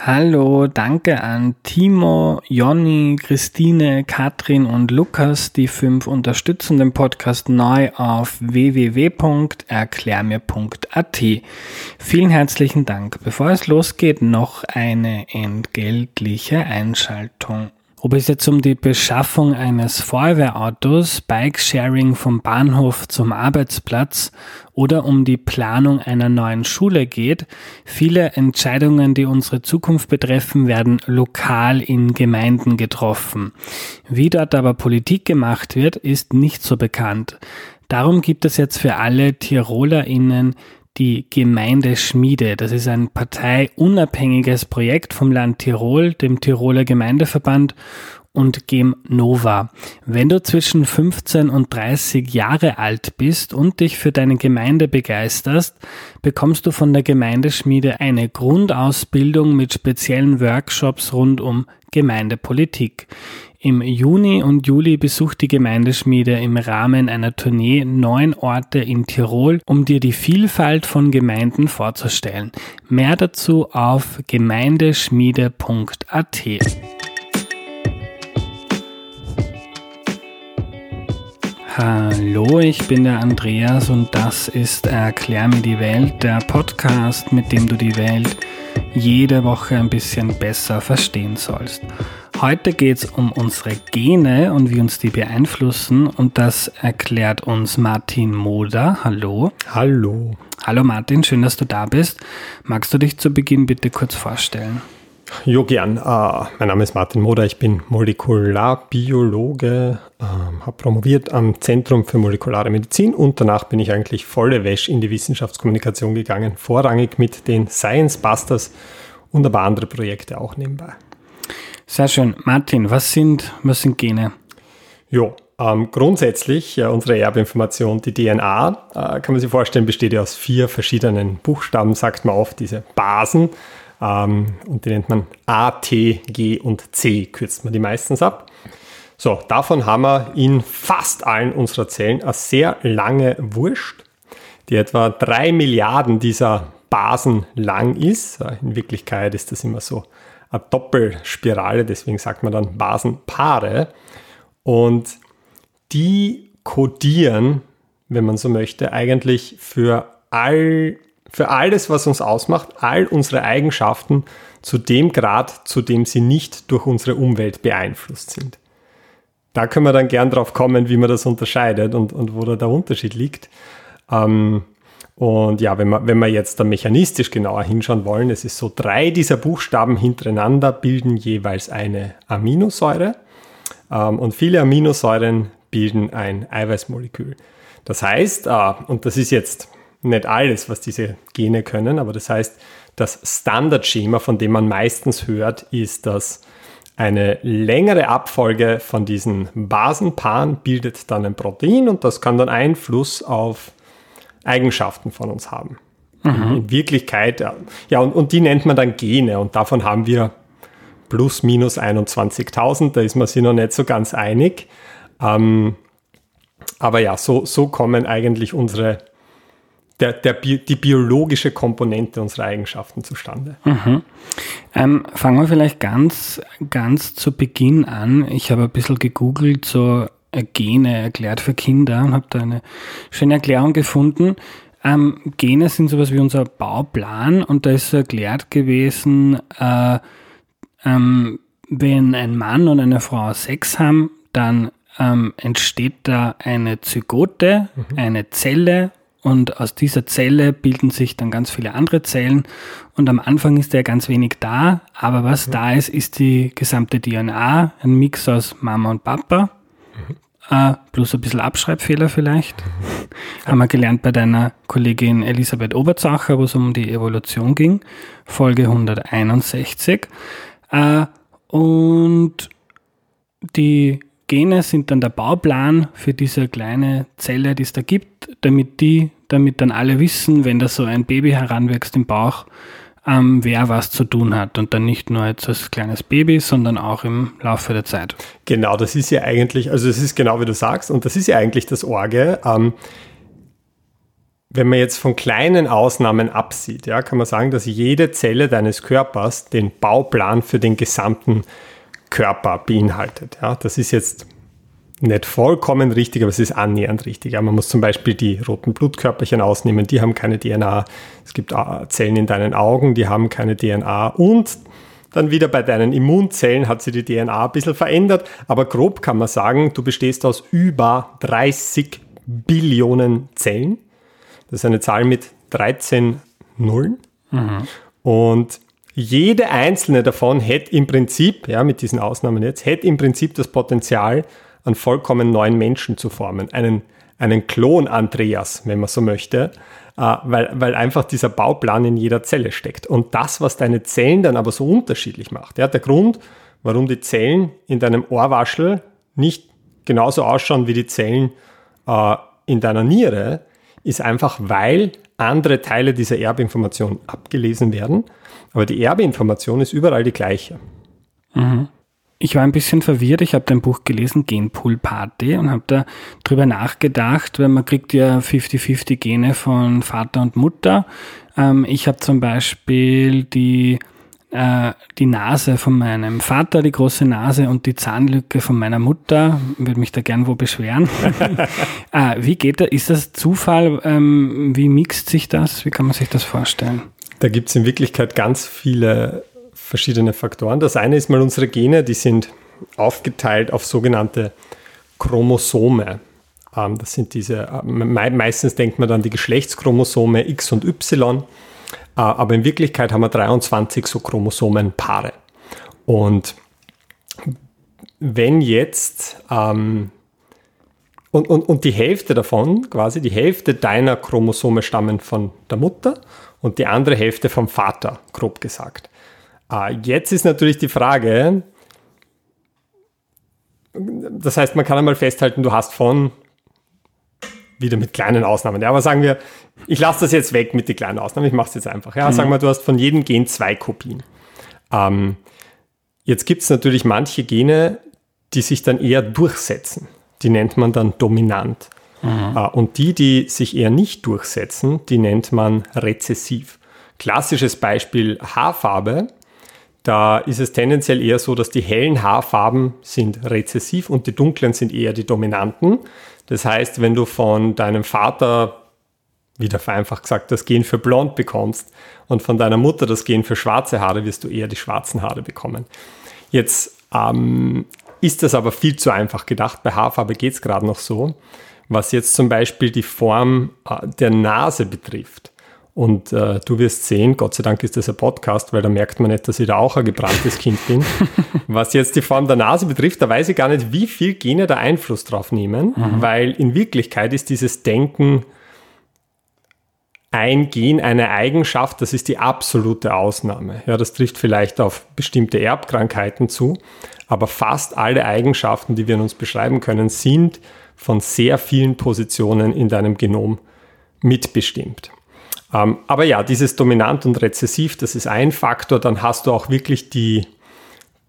Hallo, danke an Timo, Jonny, Christine, Katrin und Lukas. Die fünf unterstützen den Podcast neu auf www.erklärmir.at. Vielen herzlichen Dank. Bevor es losgeht, noch eine entgeltliche Einschaltung. Ob es jetzt um die Beschaffung eines Feuerwehrautos, Bike-Sharing vom Bahnhof zum Arbeitsplatz oder um die Planung einer neuen Schule geht, viele Entscheidungen, die unsere Zukunft betreffen, werden lokal in Gemeinden getroffen. Wie dort aber Politik gemacht wird, ist nicht so bekannt. Darum gibt es jetzt für alle TirolerInnen die Gemeindeschmiede. Das ist ein parteiunabhängiges Projekt vom Land Tirol, dem Tiroler Gemeindeverband und Gem Nova. Wenn du zwischen 15 und 30 Jahre alt bist und dich für deine Gemeinde begeisterst, bekommst du von der Gemeindeschmiede eine Grundausbildung mit speziellen Workshops rund um Gemeindepolitik. Im Juni und Juli besucht die Gemeindeschmiede im Rahmen einer Tournee neun Orte in Tirol, um dir die Vielfalt von Gemeinden vorzustellen. Mehr dazu auf gemeindeschmiede.at. Hallo, ich bin der Andreas und das ist Erklär mir die Welt, der Podcast, mit dem du die Welt jede Woche ein bisschen besser verstehen sollst. Heute geht es um unsere Gene und wie uns die beeinflussen und das erklärt uns Martin Moder. Hallo. Hallo. Hallo Martin, schön, dass du da bist. Magst du dich zu Beginn bitte kurz vorstellen? Jo, gern. Uh, mein Name ist Martin Moder, ich bin Molekularbiologe, uh, ähm, habe promoviert am Zentrum für molekulare Medizin und danach bin ich eigentlich volle Wäsche in die Wissenschaftskommunikation gegangen, vorrangig mit den Science Busters und ein paar andere Projekte auch nebenbei. Sehr schön. Martin, was sind, was sind Gene? Jo, ähm, grundsätzlich, ja, unsere Erbinformation, die DNA, äh, kann man sich vorstellen, besteht ja aus vier verschiedenen Buchstaben, sagt man oft, diese Basen. Ähm, und die nennt man A, T, G und C, kürzt man die meistens ab. So, davon haben wir in fast allen unserer Zellen eine sehr lange Wurst, die etwa drei Milliarden dieser Basen lang ist. In Wirklichkeit ist das immer so eine Doppelspirale, deswegen sagt man dann Basenpaare. Und die kodieren, wenn man so möchte, eigentlich für all für alles, was uns ausmacht, all unsere Eigenschaften zu dem Grad, zu dem sie nicht durch unsere Umwelt beeinflusst sind. Da können wir dann gern drauf kommen, wie man das unterscheidet und, und wo da der Unterschied liegt. Ähm, und ja, wenn wir, wenn wir jetzt da mechanistisch genauer hinschauen wollen, es ist so, drei dieser Buchstaben hintereinander bilden jeweils eine Aminosäure ähm, und viele Aminosäuren bilden ein Eiweißmolekül. Das heißt, äh, und das ist jetzt nicht alles, was diese Gene können, aber das heißt, das Standardschema, von dem man meistens hört, ist, dass eine längere Abfolge von diesen Basenpaaren bildet dann ein Protein und das kann dann Einfluss auf Eigenschaften von uns haben. Mhm. In Wirklichkeit, ja, und, und die nennt man dann Gene und davon haben wir plus minus 21.000, da ist man sich noch nicht so ganz einig. Ähm, aber ja, so, so kommen eigentlich unsere, der, der, die biologische Komponente unserer Eigenschaften zustande. Mhm. Ähm, fangen wir vielleicht ganz, ganz zu Beginn an. Ich habe ein bisschen gegoogelt, so Gene erklärt für Kinder und habe da eine schöne Erklärung gefunden. Ähm, Gene sind sowas wie unser Bauplan und da ist so erklärt gewesen, äh, ähm, wenn ein Mann und eine Frau Sex haben, dann ähm, entsteht da eine Zygote, mhm. eine Zelle und aus dieser Zelle bilden sich dann ganz viele andere Zellen und am Anfang ist ja ganz wenig da, aber was mhm. da ist, ist die gesamte DNA, ein Mix aus Mama und Papa. Mhm. Uh, plus ein bisschen Abschreibfehler vielleicht. Haben wir gelernt bei deiner Kollegin Elisabeth Oberzacher, wo es um die Evolution ging. Folge 161. Uh, und die Gene sind dann der Bauplan für diese kleine Zelle, die es da gibt, damit die, damit dann alle wissen, wenn da so ein Baby heranwächst im Bauch, ähm, wer was zu tun hat und dann nicht nur jetzt als kleines Baby, sondern auch im Laufe der Zeit. Genau, das ist ja eigentlich, also es ist genau wie du sagst und das ist ja eigentlich das Orge. Ähm, wenn man jetzt von kleinen Ausnahmen absieht, ja, kann man sagen, dass jede Zelle deines Körpers den Bauplan für den gesamten Körper beinhaltet. Ja. Das ist jetzt nicht vollkommen richtig, aber es ist annähernd richtig. Man muss zum Beispiel die roten Blutkörperchen ausnehmen, die haben keine DNA. Es gibt äh, Zellen in deinen Augen, die haben keine DNA. Und dann wieder bei deinen Immunzellen hat sich die DNA ein bisschen verändert. Aber grob kann man sagen, du bestehst aus über 30 Billionen Zellen. Das ist eine Zahl mit 13 Nullen. Mhm. Und jede einzelne davon hätte im Prinzip, ja, mit diesen Ausnahmen jetzt, hätte im Prinzip das Potenzial, einen vollkommen neuen Menschen zu formen. Einen, einen Klon Andreas, wenn man so möchte, äh, weil, weil einfach dieser Bauplan in jeder Zelle steckt. Und das, was deine Zellen dann aber so unterschiedlich macht, ja, der Grund, warum die Zellen in deinem Ohrwaschel nicht genauso ausschauen wie die Zellen äh, in deiner Niere, ist einfach, weil andere Teile dieser Erbinformation abgelesen werden. Aber die Erbinformation ist überall die gleiche. Mhm ich war ein bisschen verwirrt. Ich habe dein Buch gelesen, Genpool Party, und habe da drüber nachgedacht, weil man kriegt ja 50-50 Gene von Vater und Mutter. Ähm, ich habe zum Beispiel die, äh, die Nase von meinem Vater, die große Nase und die Zahnlücke von meiner Mutter. Würde mich da gern wo beschweren. äh, wie geht das? Ist das Zufall? Ähm, wie mixt sich das? Wie kann man sich das vorstellen? Da gibt es in Wirklichkeit ganz viele verschiedene Faktoren. Das eine ist mal unsere Gene, die sind aufgeteilt auf sogenannte Chromosome. Ähm, das sind diese, äh, meistens denkt man dann die Geschlechtschromosome X und Y, äh, aber in Wirklichkeit haben wir 23 so Chromosomenpaare. Und wenn jetzt ähm, und, und, und die Hälfte davon, quasi die Hälfte deiner Chromosome stammen von der Mutter und die andere Hälfte vom Vater, grob gesagt. Ah, jetzt ist natürlich die Frage, das heißt, man kann einmal festhalten, du hast von, wieder mit kleinen Ausnahmen, ja, aber sagen wir, ich lasse das jetzt weg mit den kleinen Ausnahmen, ich mache es jetzt einfach. Ja, mhm. sagen wir, du hast von jedem Gen zwei Kopien. Ähm, jetzt gibt es natürlich manche Gene, die sich dann eher durchsetzen. Die nennt man dann dominant. Mhm. Äh, und die, die sich eher nicht durchsetzen, die nennt man rezessiv. Klassisches Beispiel Haarfarbe da ist es tendenziell eher so, dass die hellen Haarfarben sind rezessiv und die dunklen sind eher die dominanten. Das heißt, wenn du von deinem Vater, wieder vereinfacht gesagt, das Gen für blond bekommst und von deiner Mutter das Gen für schwarze Haare, wirst du eher die schwarzen Haare bekommen. Jetzt ähm, ist das aber viel zu einfach gedacht. Bei Haarfarbe geht es gerade noch so. Was jetzt zum Beispiel die Form äh, der Nase betrifft und äh, du wirst sehen, Gott sei Dank ist das ein Podcast, weil da merkt man nicht, dass ich da auch ein gebranntes Kind bin. Was jetzt die Form der Nase betrifft, da weiß ich gar nicht, wie viel Gene da Einfluss drauf nehmen, mhm. weil in Wirklichkeit ist dieses Denken ein Gen, eine Eigenschaft, das ist die absolute Ausnahme. Ja, das trifft vielleicht auf bestimmte Erbkrankheiten zu, aber fast alle Eigenschaften, die wir in uns beschreiben können, sind von sehr vielen Positionen in deinem Genom mitbestimmt. Ähm, aber ja, dieses Dominant und Rezessiv, das ist ein Faktor. Dann hast du auch wirklich die,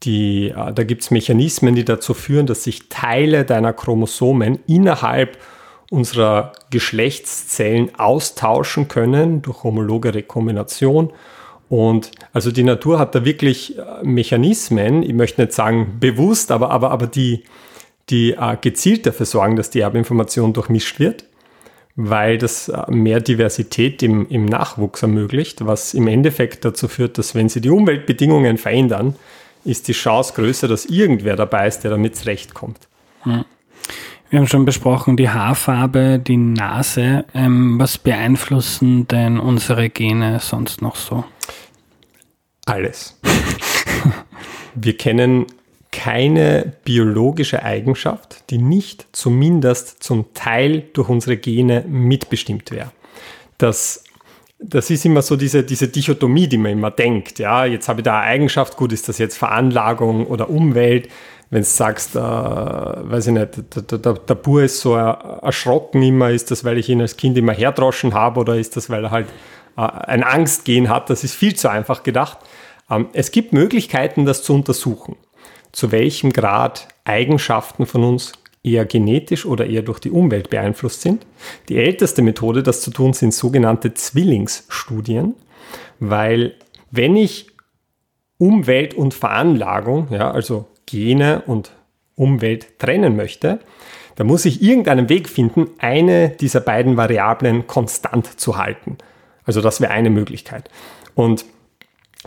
die äh, da gibt es Mechanismen, die dazu führen, dass sich Teile deiner Chromosomen innerhalb unserer Geschlechtszellen austauschen können durch homologe Rekombination. Und also die Natur hat da wirklich äh, Mechanismen, ich möchte nicht sagen bewusst, aber, aber, aber die, die äh, gezielt dafür sorgen, dass die Erbinformation durchmischt wird weil das äh, mehr Diversität im, im Nachwuchs ermöglicht, was im Endeffekt dazu führt, dass wenn sie die Umweltbedingungen verändern, ist die Chance größer, dass irgendwer dabei ist, der damit zurechtkommt. Hm. Wir haben schon besprochen, die Haarfarbe, die Nase. Ähm, was beeinflussen denn unsere Gene sonst noch so? Alles. Wir kennen keine biologische Eigenschaft, die nicht zumindest zum Teil durch unsere Gene mitbestimmt wäre. Das, das ist immer so diese, diese Dichotomie, die man immer denkt. Ja, jetzt habe ich da eine Eigenschaft, gut, ist das jetzt Veranlagung oder Umwelt? Wenn du sagst, äh, weiß ich nicht, der, der, der Bur ist so erschrocken immer, ist das, weil ich ihn als Kind immer herdroschen habe oder ist das, weil er halt äh, ein Angstgehen hat? Das ist viel zu einfach gedacht. Ähm, es gibt Möglichkeiten, das zu untersuchen zu welchem Grad Eigenschaften von uns eher genetisch oder eher durch die Umwelt beeinflusst sind. Die älteste Methode, das zu tun, sind sogenannte Zwillingsstudien, weil wenn ich Umwelt und Veranlagung, ja, also Gene und Umwelt trennen möchte, dann muss ich irgendeinen Weg finden, eine dieser beiden Variablen konstant zu halten. Also das wäre eine Möglichkeit. Und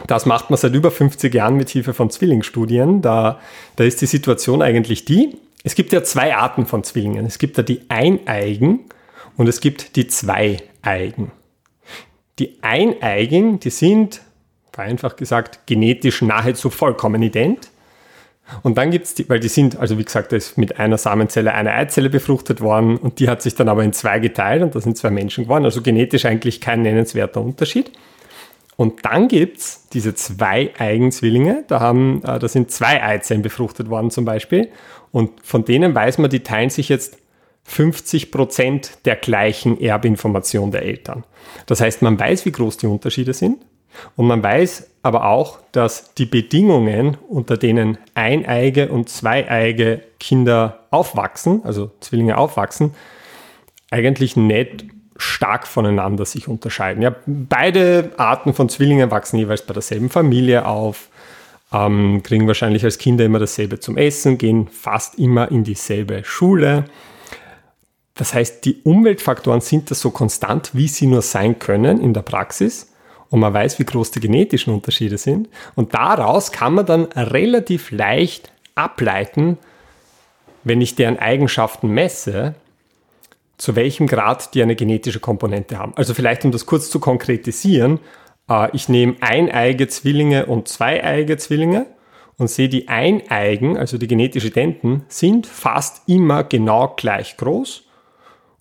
das macht man seit über 50 Jahren mit Hilfe von Zwillingsstudien. Da, da ist die Situation eigentlich die, es gibt ja zwei Arten von Zwillingen. Es gibt ja die Eineigen und es gibt die Zweieigen. Die Eineigen, die sind, vereinfacht gesagt, genetisch nahezu vollkommen ident. Und dann gibt es die, weil die sind, also wie gesagt, da ist mit einer Samenzelle eine Eizelle befruchtet worden und die hat sich dann aber in zwei geteilt und da sind zwei Menschen geworden. Also genetisch eigentlich kein nennenswerter Unterschied. Und dann gibt es diese zwei Eigenzwillinge, da, haben, äh, da sind zwei Eizellen befruchtet worden zum Beispiel. Und von denen weiß man, die teilen sich jetzt 50 Prozent der gleichen Erbinformation der Eltern. Das heißt, man weiß, wie groß die Unterschiede sind. Und man weiß aber auch, dass die Bedingungen, unter denen eineige und zweieige Kinder aufwachsen, also Zwillinge aufwachsen, eigentlich nicht stark voneinander sich unterscheiden. Ja, beide Arten von Zwillingen wachsen jeweils bei derselben Familie auf, ähm, kriegen wahrscheinlich als Kinder immer dasselbe zum Essen, gehen fast immer in dieselbe Schule. Das heißt, die Umweltfaktoren sind da so konstant, wie sie nur sein können in der Praxis. Und man weiß, wie groß die genetischen Unterschiede sind. Und daraus kann man dann relativ leicht ableiten, wenn ich deren Eigenschaften messe, zu welchem Grad die eine genetische Komponente haben. Also vielleicht, um das kurz zu konkretisieren, äh, ich nehme eineige Zwillinge und zweieige Zwillinge und sehe die Eineigen, also die genetisch Identen, sind fast immer genau gleich groß.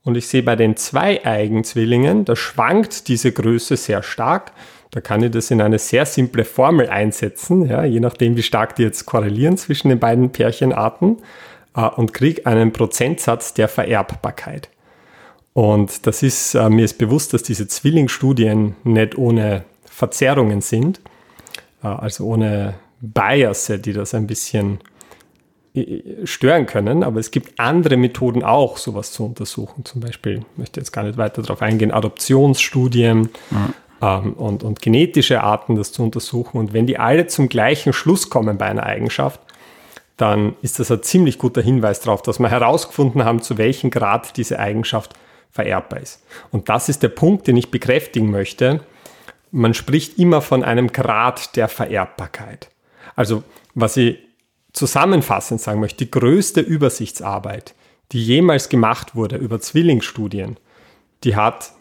Und ich sehe bei den zweieigen Zwillingen, da schwankt diese Größe sehr stark. Da kann ich das in eine sehr simple Formel einsetzen, ja, je nachdem, wie stark die jetzt korrelieren zwischen den beiden Pärchenarten äh, und kriege einen Prozentsatz der Vererbbarkeit. Und das ist, äh, mir ist bewusst, dass diese Zwillingsstudien nicht ohne Verzerrungen sind, äh, also ohne Bias, die das ein bisschen äh, stören können. Aber es gibt andere Methoden auch, sowas zu untersuchen. Zum Beispiel, ich möchte jetzt gar nicht weiter darauf eingehen, Adoptionsstudien mhm. ähm, und, und genetische Arten, das zu untersuchen. Und wenn die alle zum gleichen Schluss kommen bei einer Eigenschaft, dann ist das ein ziemlich guter Hinweis darauf, dass wir herausgefunden haben, zu welchem Grad diese Eigenschaft vererbbar ist. Und das ist der Punkt, den ich bekräftigen möchte. Man spricht immer von einem Grad der Vererbbarkeit. Also was ich zusammenfassend sagen möchte, die größte Übersichtsarbeit, die jemals gemacht wurde über Zwillingsstudien, die hat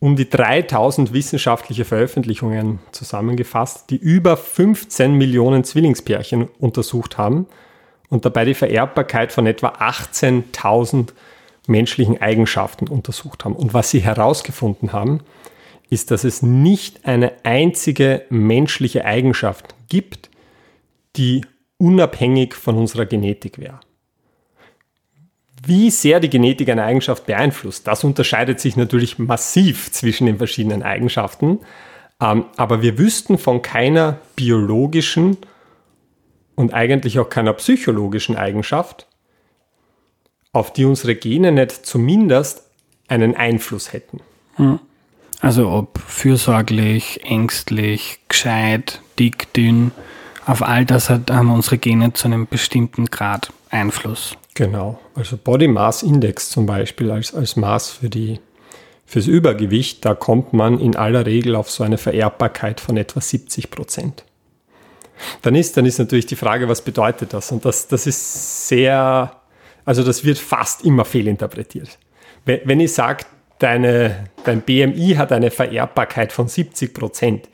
um die 3000 wissenschaftliche Veröffentlichungen zusammengefasst, die über 15 Millionen Zwillingspärchen untersucht haben und dabei die Vererbbarkeit von etwa 18.000 menschlichen Eigenschaften untersucht haben. Und was sie herausgefunden haben, ist, dass es nicht eine einzige menschliche Eigenschaft gibt, die unabhängig von unserer Genetik wäre. Wie sehr die Genetik eine Eigenschaft beeinflusst, das unterscheidet sich natürlich massiv zwischen den verschiedenen Eigenschaften. Ähm, aber wir wüssten von keiner biologischen und eigentlich auch keiner psychologischen Eigenschaft, auf die unsere Gene nicht zumindest einen Einfluss hätten. Hm. Also ob fürsorglich, ängstlich, gescheit, dick, dünn, auf all das hat, haben unsere Gene zu einem bestimmten Grad Einfluss. Genau, also Body Mass Index zum Beispiel als, als Maß für die, fürs Übergewicht, da kommt man in aller Regel auf so eine Vererbbarkeit von etwa 70 Prozent. Dann ist, dann ist natürlich die Frage, was bedeutet das? Und das, das ist sehr also das wird fast immer fehlinterpretiert. Wenn ich sage, deine, dein BMI hat eine Vererbbarkeit von 70 Prozent,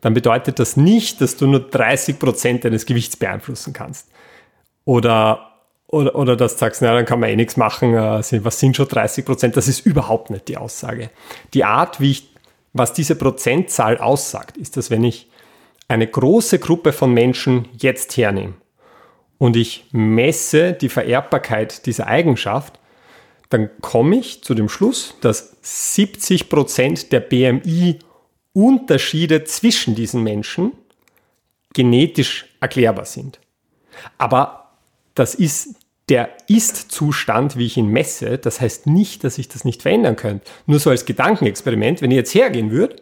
dann bedeutet das nicht, dass du nur 30 Prozent deines Gewichts beeinflussen kannst. Oder, oder, oder dass du sagst, na, dann kann man eh nichts machen, äh, was sind schon 30 Prozent? Das ist überhaupt nicht die Aussage. Die Art, wie ich, was diese Prozentzahl aussagt, ist, dass wenn ich eine große Gruppe von Menschen jetzt hernehme und ich messe die Vererbbarkeit dieser Eigenschaft, dann komme ich zu dem Schluss, dass 70 Prozent der BMI-Unterschiede zwischen diesen Menschen genetisch erklärbar sind. Aber das ist der Ist-Zustand, wie ich ihn messe, das heißt nicht, dass ich das nicht verändern könnte. Nur so als Gedankenexperiment, wenn ich jetzt hergehen würde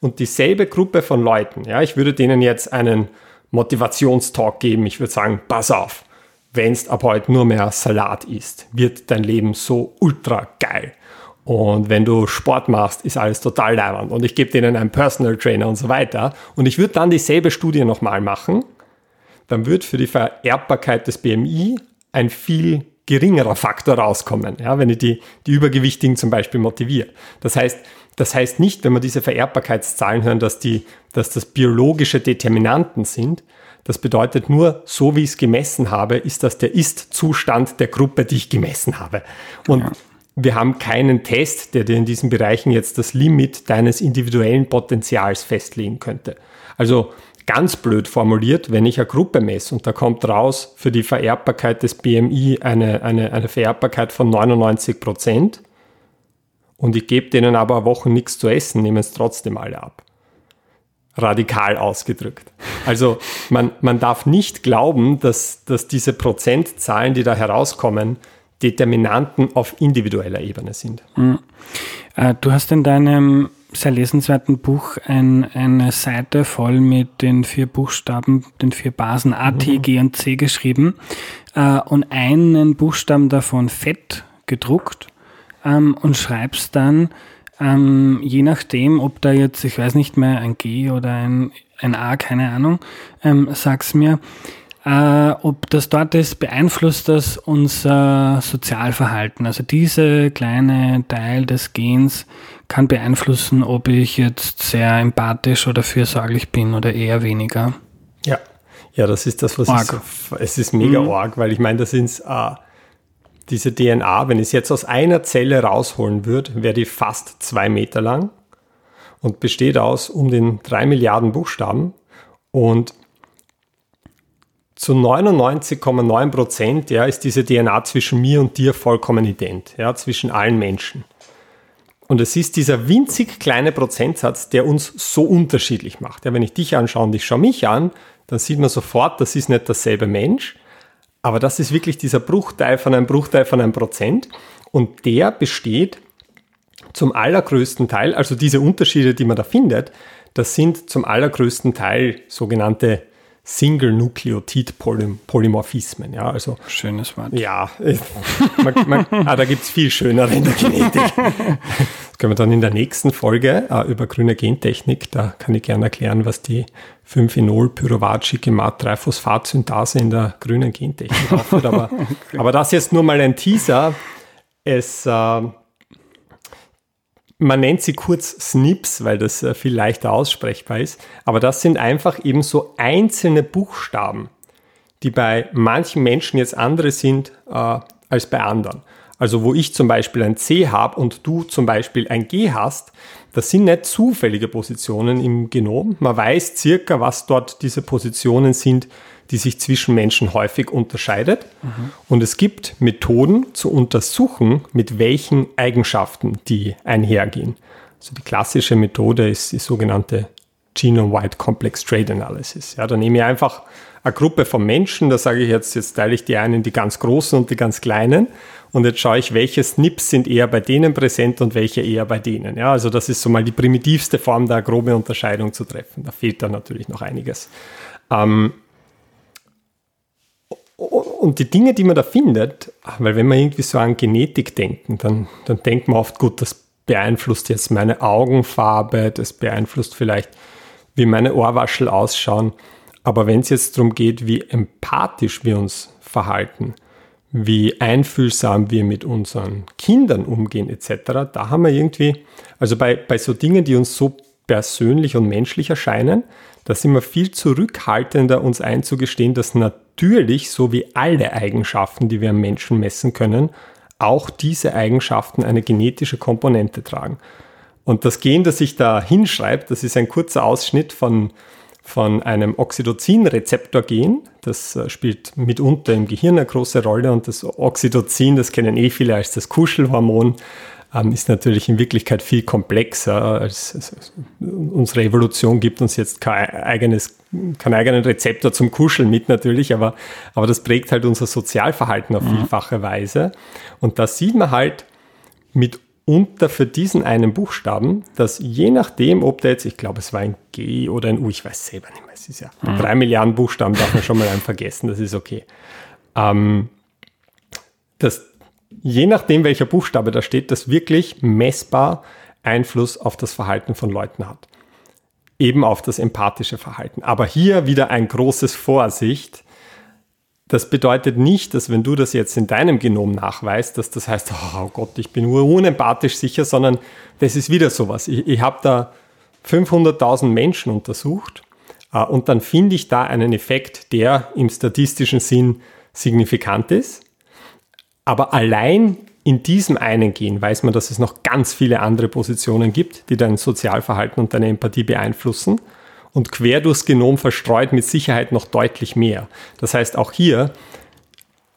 und dieselbe Gruppe von Leuten, ja, ich würde denen jetzt einen Motivationstalk geben, ich würde sagen, pass auf, wenn es ab heute nur mehr Salat isst, wird dein Leben so ultra geil. Und wenn du Sport machst, ist alles total leibend. Und ich gebe denen einen Personal Trainer und so weiter. Und ich würde dann dieselbe Studie nochmal machen. Dann wird für die Vererbbarkeit des BMI ein viel geringerer Faktor rauskommen, ja, wenn ich die, die Übergewichtigen zum Beispiel motiviere. Das heißt, das heißt nicht, wenn wir diese Vererbbarkeitszahlen hören, dass, die, dass das biologische Determinanten sind. Das bedeutet nur, so wie ich es gemessen habe, ist das der Ist-Zustand der Gruppe, die ich gemessen habe. Und ja wir haben keinen Test, der dir in diesen Bereichen jetzt das Limit deines individuellen Potenzials festlegen könnte. Also ganz blöd formuliert, wenn ich eine Gruppe messe und da kommt raus für die Vererbbarkeit des BMI eine, eine, eine Vererbbarkeit von 99 Prozent und ich gebe denen aber eine Woche nichts zu essen, nehmen es trotzdem alle ab. Radikal ausgedrückt. Also man, man darf nicht glauben, dass, dass diese Prozentzahlen, die da herauskommen, Determinanten auf individueller Ebene sind. Mhm. Du hast in deinem sehr lesenswerten Buch ein, eine Seite voll mit den vier Buchstaben, den vier Basen A, T. G und C geschrieben äh, und einen Buchstaben davon fett gedruckt ähm, und schreibst dann, ähm, je nachdem, ob da jetzt, ich weiß nicht mehr, ein G oder ein, ein A, keine Ahnung, ähm, sag's mir, äh, ob das dort ist, beeinflusst das unser Sozialverhalten. Also diese kleine Teil des Gens kann beeinflussen, ob ich jetzt sehr empathisch oder fürsorglich bin oder eher weniger. Ja, ja, das ist das, was arg. Ich, es ist mega mhm. arg, weil ich meine, das sind äh, diese DNA, wenn ich es jetzt aus einer Zelle rausholen würde, wäre die fast zwei Meter lang und besteht aus um den drei Milliarden Buchstaben und zu 99,9 Prozent ja, ist diese DNA zwischen mir und dir vollkommen ident, ja, zwischen allen Menschen. Und es ist dieser winzig kleine Prozentsatz, der uns so unterschiedlich macht. Ja, wenn ich dich anschaue und ich schaue mich an, dann sieht man sofort, das ist nicht dasselbe Mensch, aber das ist wirklich dieser Bruchteil von einem Bruchteil von einem Prozent. Und der besteht zum allergrößten Teil, also diese Unterschiede, die man da findet, das sind zum allergrößten Teil sogenannte Single-Nukleotid-Polymorphismen. Ja, also, Schönes Wort. Ja, man, man, ah, da gibt es viel schönere in der Genetik. Können wir dann in der nächsten Folge äh, über grüne Gentechnik, da kann ich gerne erklären, was die 5-Phenol-Pyruvat-Schickemat-3-Phosphat-Synthase in der grünen Gentechnik aufführt. Aber, okay. aber das jetzt nur mal ein Teaser. Es äh, man nennt sie kurz Snips, weil das äh, viel leichter aussprechbar ist. Aber das sind einfach eben so einzelne Buchstaben, die bei manchen Menschen jetzt andere sind äh, als bei anderen. Also wo ich zum Beispiel ein C habe und du zum Beispiel ein G hast, das sind nicht zufällige Positionen im Genom. Man weiß circa, was dort diese Positionen sind, die sich zwischen Menschen häufig unterscheidet. Mhm. Und es gibt Methoden zu untersuchen, mit welchen Eigenschaften die einhergehen. Also die klassische Methode ist die sogenannte Genome-Wide Complex Trade Analysis. Ja, da nehme ich einfach eine Gruppe von Menschen, da sage ich jetzt, jetzt teile ich die einen, die ganz großen und die ganz kleinen und jetzt schaue ich, welche Snips sind eher bei denen präsent und welche eher bei denen. Ja, also das ist so mal die primitivste Form, da grobe Unterscheidung zu treffen. Da fehlt dann natürlich noch einiges. Ähm, und die Dinge, die man da findet, weil wenn wir irgendwie so an Genetik denken, dann, dann denkt man oft, gut, das beeinflusst jetzt meine Augenfarbe, das beeinflusst vielleicht, wie meine Ohrwaschel ausschauen. Aber wenn es jetzt darum geht, wie empathisch wir uns verhalten, wie einfühlsam wir mit unseren Kindern umgehen etc., da haben wir irgendwie, also bei, bei so Dingen, die uns so persönlich und menschlich erscheinen, da sind wir viel zurückhaltender, uns einzugestehen, dass natürlich, so wie alle Eigenschaften, die wir am Menschen messen können, auch diese Eigenschaften eine genetische Komponente tragen. Und das Gen, das ich da hinschreibe, das ist ein kurzer Ausschnitt von, von einem Oxytocin-Rezeptor-Gen. Das äh, spielt mitunter im Gehirn eine große Rolle und das Oxytocin, das kennen eh viele als das Kuschelhormon. ähm, ist natürlich in Wirklichkeit viel komplexer. Als, als, unsere Evolution gibt uns jetzt kein eigenes, keinen eigenen Rezeptor zum Kuscheln mit natürlich, aber, aber das prägt halt unser Sozialverhalten auf mhm. vielfache Weise. Und da sieht man halt mitunter für diesen einen Buchstaben, dass je nachdem, ob der jetzt, ich glaube, es war ein G oder ein U, ich weiß selber nicht mehr, es ist ja mhm. drei Milliarden Buchstaben, darf man schon mal einen vergessen, das ist okay. Ähm, dass je nachdem, welcher Buchstabe da steht, das wirklich messbar Einfluss auf das Verhalten von Leuten hat. Eben auf das empathische Verhalten. Aber hier wieder ein großes Vorsicht. Das bedeutet nicht, dass wenn du das jetzt in deinem Genom nachweist, dass das heißt, oh Gott, ich bin unempathisch sicher, sondern das ist wieder sowas. Ich, ich habe da 500.000 Menschen untersucht äh, und dann finde ich da einen Effekt, der im statistischen Sinn signifikant ist. Aber allein in diesem einen Gen weiß man, dass es noch ganz viele andere Positionen gibt, die dein Sozialverhalten und deine Empathie beeinflussen. Und quer durchs Genom verstreut mit Sicherheit noch deutlich mehr. Das heißt, auch hier,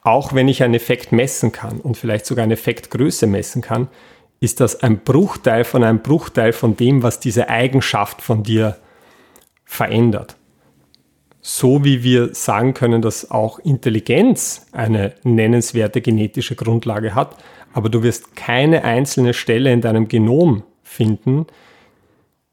auch wenn ich einen Effekt messen kann und vielleicht sogar eine Effektgröße messen kann, ist das ein Bruchteil von einem Bruchteil von dem, was diese Eigenschaft von dir verändert so wie wir sagen können, dass auch Intelligenz eine nennenswerte genetische Grundlage hat, aber du wirst keine einzelne Stelle in deinem Genom finden,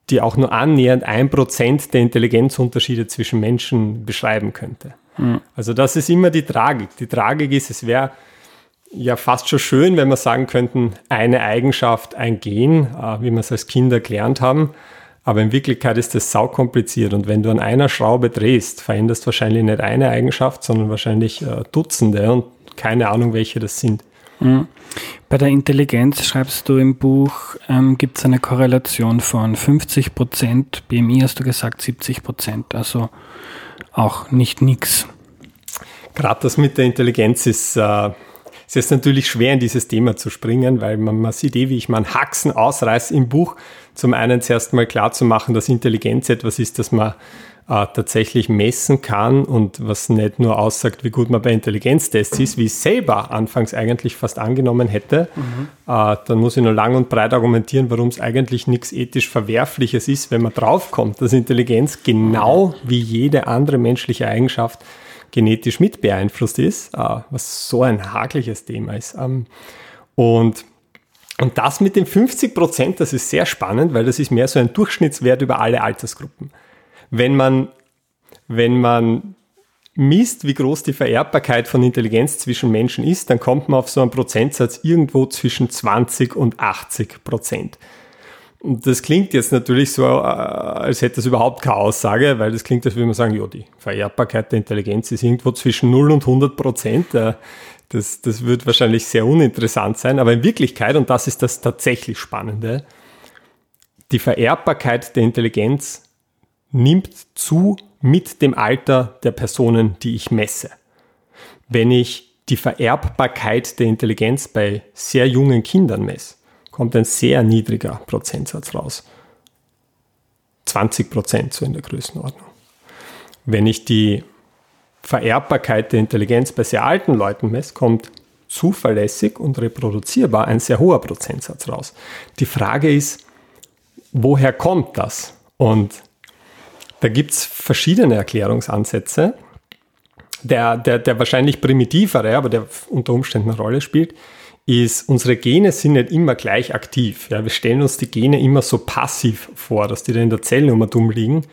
die auch nur annähernd ein Prozent der Intelligenzunterschiede zwischen Menschen beschreiben könnte. Mhm. Also das ist immer die Tragik. Die Tragik ist, es wäre ja fast schon schön, wenn wir sagen könnten, eine Eigenschaft, ein Gen, äh, wie wir es als Kinder gelernt haben. Aber in Wirklichkeit ist das saukompliziert und wenn du an einer Schraube drehst, veränderst du wahrscheinlich nicht eine Eigenschaft, sondern wahrscheinlich äh, Dutzende und keine Ahnung, welche das sind. Mhm. Bei der Intelligenz schreibst du im Buch, ähm, gibt es eine Korrelation von 50 Prozent, BMI hast du gesagt 70 Prozent, also auch nicht nix. Gerade das mit der Intelligenz ist, äh, es ist natürlich schwer, in dieses Thema zu springen, weil man, man sieht eh, wie ich meinen Haxen ausreiße im Buch. Zum einen zuerst mal klar zu machen, dass Intelligenz etwas ist, das man äh, tatsächlich messen kann und was nicht nur aussagt, wie gut man bei Intelligenztests ist, wie ich selber anfangs eigentlich fast angenommen hätte. Mhm. Äh, dann muss ich nur lang und breit argumentieren, warum es eigentlich nichts ethisch Verwerfliches ist, wenn man draufkommt, dass Intelligenz genau wie jede andere menschliche Eigenschaft genetisch mit beeinflusst ist, äh, was so ein hakliches Thema ist. Ähm, und, und das mit den 50 Prozent, das ist sehr spannend, weil das ist mehr so ein Durchschnittswert über alle Altersgruppen. Wenn man, wenn man misst, wie groß die Vererbbarkeit von Intelligenz zwischen Menschen ist, dann kommt man auf so einen Prozentsatz irgendwo zwischen 20 und 80 Prozent. Und das klingt jetzt natürlich so, äh, als hätte das überhaupt keine Aussage, weil das klingt, als würde man sagen, ja, die Vererbbarkeit der Intelligenz ist irgendwo zwischen 0 und 100 Prozent. Äh, das, das wird wahrscheinlich sehr uninteressant sein, aber in Wirklichkeit, und das ist das tatsächlich Spannende, die Vererbbarkeit der Intelligenz nimmt zu mit dem Alter der Personen, die ich messe. Wenn ich die Vererbbarkeit der Intelligenz bei sehr jungen Kindern messe, kommt ein sehr niedriger Prozentsatz raus. 20 Prozent so in der Größenordnung. Wenn ich die Vererbbarkeit der Intelligenz bei sehr alten Leuten messe, kommt zuverlässig und reproduzierbar ein sehr hoher Prozentsatz raus. Die Frage ist, woher kommt das? Und da gibt es verschiedene Erklärungsansätze. Der, der, der wahrscheinlich primitivere, aber der unter Umständen eine Rolle spielt, ist, unsere Gene sind nicht immer gleich aktiv. Ja, wir stellen uns die Gene immer so passiv vor, dass die da in der Zellnummer dumm liegen.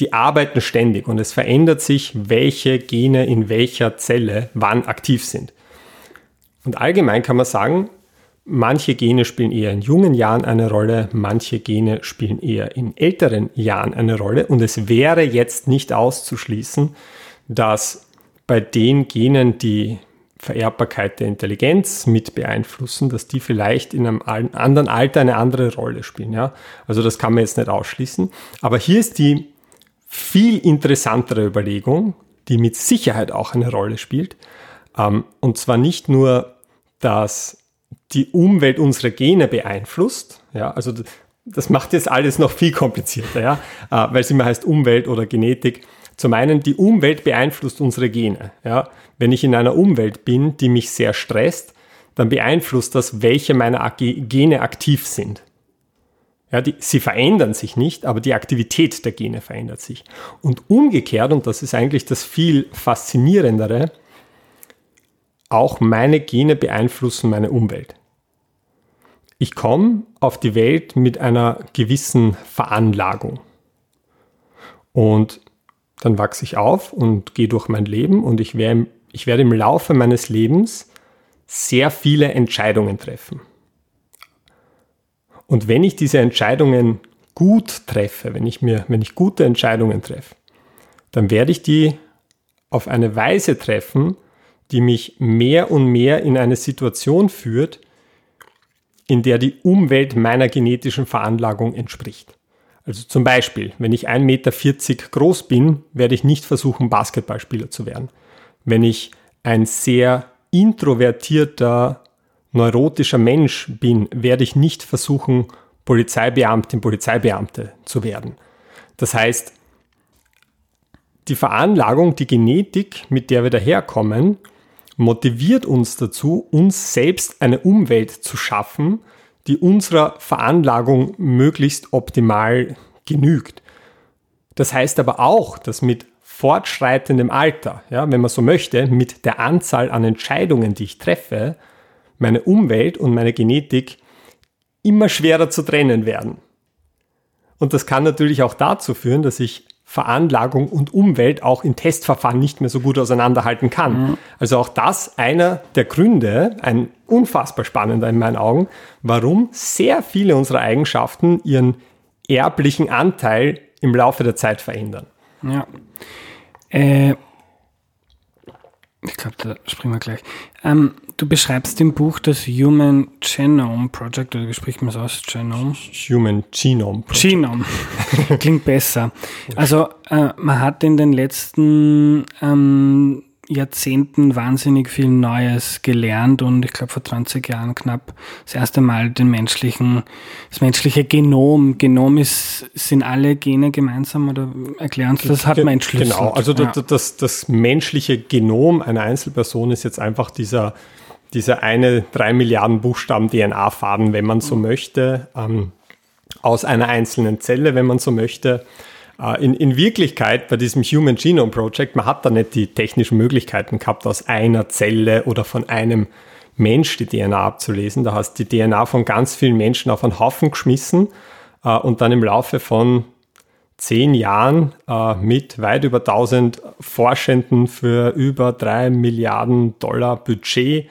Die arbeiten ständig und es verändert sich, welche Gene in welcher Zelle wann aktiv sind. Und allgemein kann man sagen, manche Gene spielen eher in jungen Jahren eine Rolle, manche Gene spielen eher in älteren Jahren eine Rolle. Und es wäre jetzt nicht auszuschließen, dass bei den Genen, die Vererbbarkeit der Intelligenz mit beeinflussen, dass die vielleicht in einem anderen Alter eine andere Rolle spielen. Ja? Also das kann man jetzt nicht ausschließen. Aber hier ist die viel interessantere Überlegung, die mit Sicherheit auch eine Rolle spielt. Ähm, und zwar nicht nur, dass die Umwelt unsere Gene beeinflusst. Ja, also das macht jetzt alles noch viel komplizierter, ja, äh, weil es immer heißt Umwelt oder Genetik. Zum einen, die Umwelt beeinflusst unsere Gene. Ja. Wenn ich in einer Umwelt bin, die mich sehr stresst, dann beeinflusst das, welche meiner Gene aktiv sind. Ja, die, sie verändern sich nicht, aber die Aktivität der Gene verändert sich. Und umgekehrt, und das ist eigentlich das viel faszinierendere, auch meine Gene beeinflussen meine Umwelt. Ich komme auf die Welt mit einer gewissen Veranlagung. Und dann wachse ich auf und gehe durch mein Leben und ich werde, ich werde im Laufe meines Lebens sehr viele Entscheidungen treffen. Und wenn ich diese Entscheidungen gut treffe, wenn ich mir, wenn ich gute Entscheidungen treffe, dann werde ich die auf eine Weise treffen, die mich mehr und mehr in eine Situation führt, in der die Umwelt meiner genetischen Veranlagung entspricht. Also zum Beispiel, wenn ich 1,40 Meter groß bin, werde ich nicht versuchen, Basketballspieler zu werden. Wenn ich ein sehr introvertierter neurotischer Mensch bin, werde ich nicht versuchen, Polizeibeamtin, Polizeibeamte zu werden. Das heißt, die Veranlagung, die Genetik, mit der wir daherkommen, motiviert uns dazu, uns selbst eine Umwelt zu schaffen, die unserer Veranlagung möglichst optimal genügt. Das heißt aber auch, dass mit fortschreitendem Alter, ja, wenn man so möchte, mit der Anzahl an Entscheidungen, die ich treffe, meine Umwelt und meine Genetik immer schwerer zu trennen werden. Und das kann natürlich auch dazu führen, dass ich Veranlagung und Umwelt auch in Testverfahren nicht mehr so gut auseinanderhalten kann. Mhm. Also auch das einer der Gründe, ein unfassbar spannender in meinen Augen, warum sehr viele unserer Eigenschaften ihren erblichen Anteil im Laufe der Zeit verändern. Ja. Äh, ich glaube, da springen wir gleich. Ähm, du beschreibst im Buch das Human Genome Project, oder wie spricht man es aus? Genome? Human Genome Project. Genome. Klingt besser. Also, äh, man hat in den letzten ähm, Jahrzehnten wahnsinnig viel Neues gelernt und ich glaube vor 20 Jahren knapp das erste Mal den menschlichen, das menschliche Genom. Genom ist, sind alle Gene gemeinsam oder erklären Sie das? Hat man entschlüsselt. Genau, also ja. das, das, das menschliche Genom einer Einzelperson ist jetzt einfach dieser, dieser eine drei Milliarden Buchstaben DNA-Faden, wenn man so möchte, ähm, aus einer einzelnen Zelle, wenn man so möchte. Äh, in, in Wirklichkeit bei diesem Human Genome Project, man hat da nicht die technischen Möglichkeiten gehabt, aus einer Zelle oder von einem Mensch die DNA abzulesen. Da hast du die DNA von ganz vielen Menschen auf einen Haufen geschmissen äh, und dann im Laufe von zehn Jahren äh, mit weit über 1000 Forschenden für über drei Milliarden Dollar Budget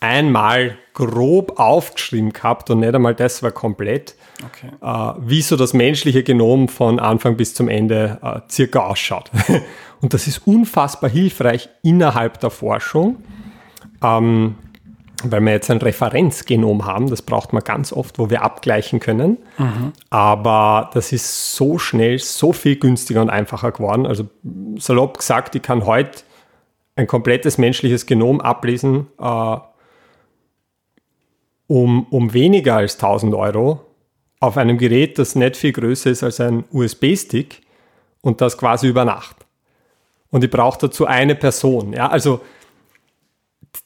einmal grob aufgeschrieben gehabt und nicht einmal das war komplett, okay. äh, wie so das menschliche Genom von Anfang bis zum Ende äh, circa ausschaut. und das ist unfassbar hilfreich innerhalb der Forschung, ähm, weil wir jetzt ein Referenzgenom haben, das braucht man ganz oft, wo wir abgleichen können. Mhm. Aber das ist so schnell, so viel günstiger und einfacher geworden. Also salopp gesagt, ich kann heute ein komplettes menschliches Genom ablesen, äh, um, um weniger als 1000 Euro auf einem Gerät, das nicht viel größer ist als ein USB-Stick und das quasi über Nacht. Und ich brauche dazu eine Person. Ja, also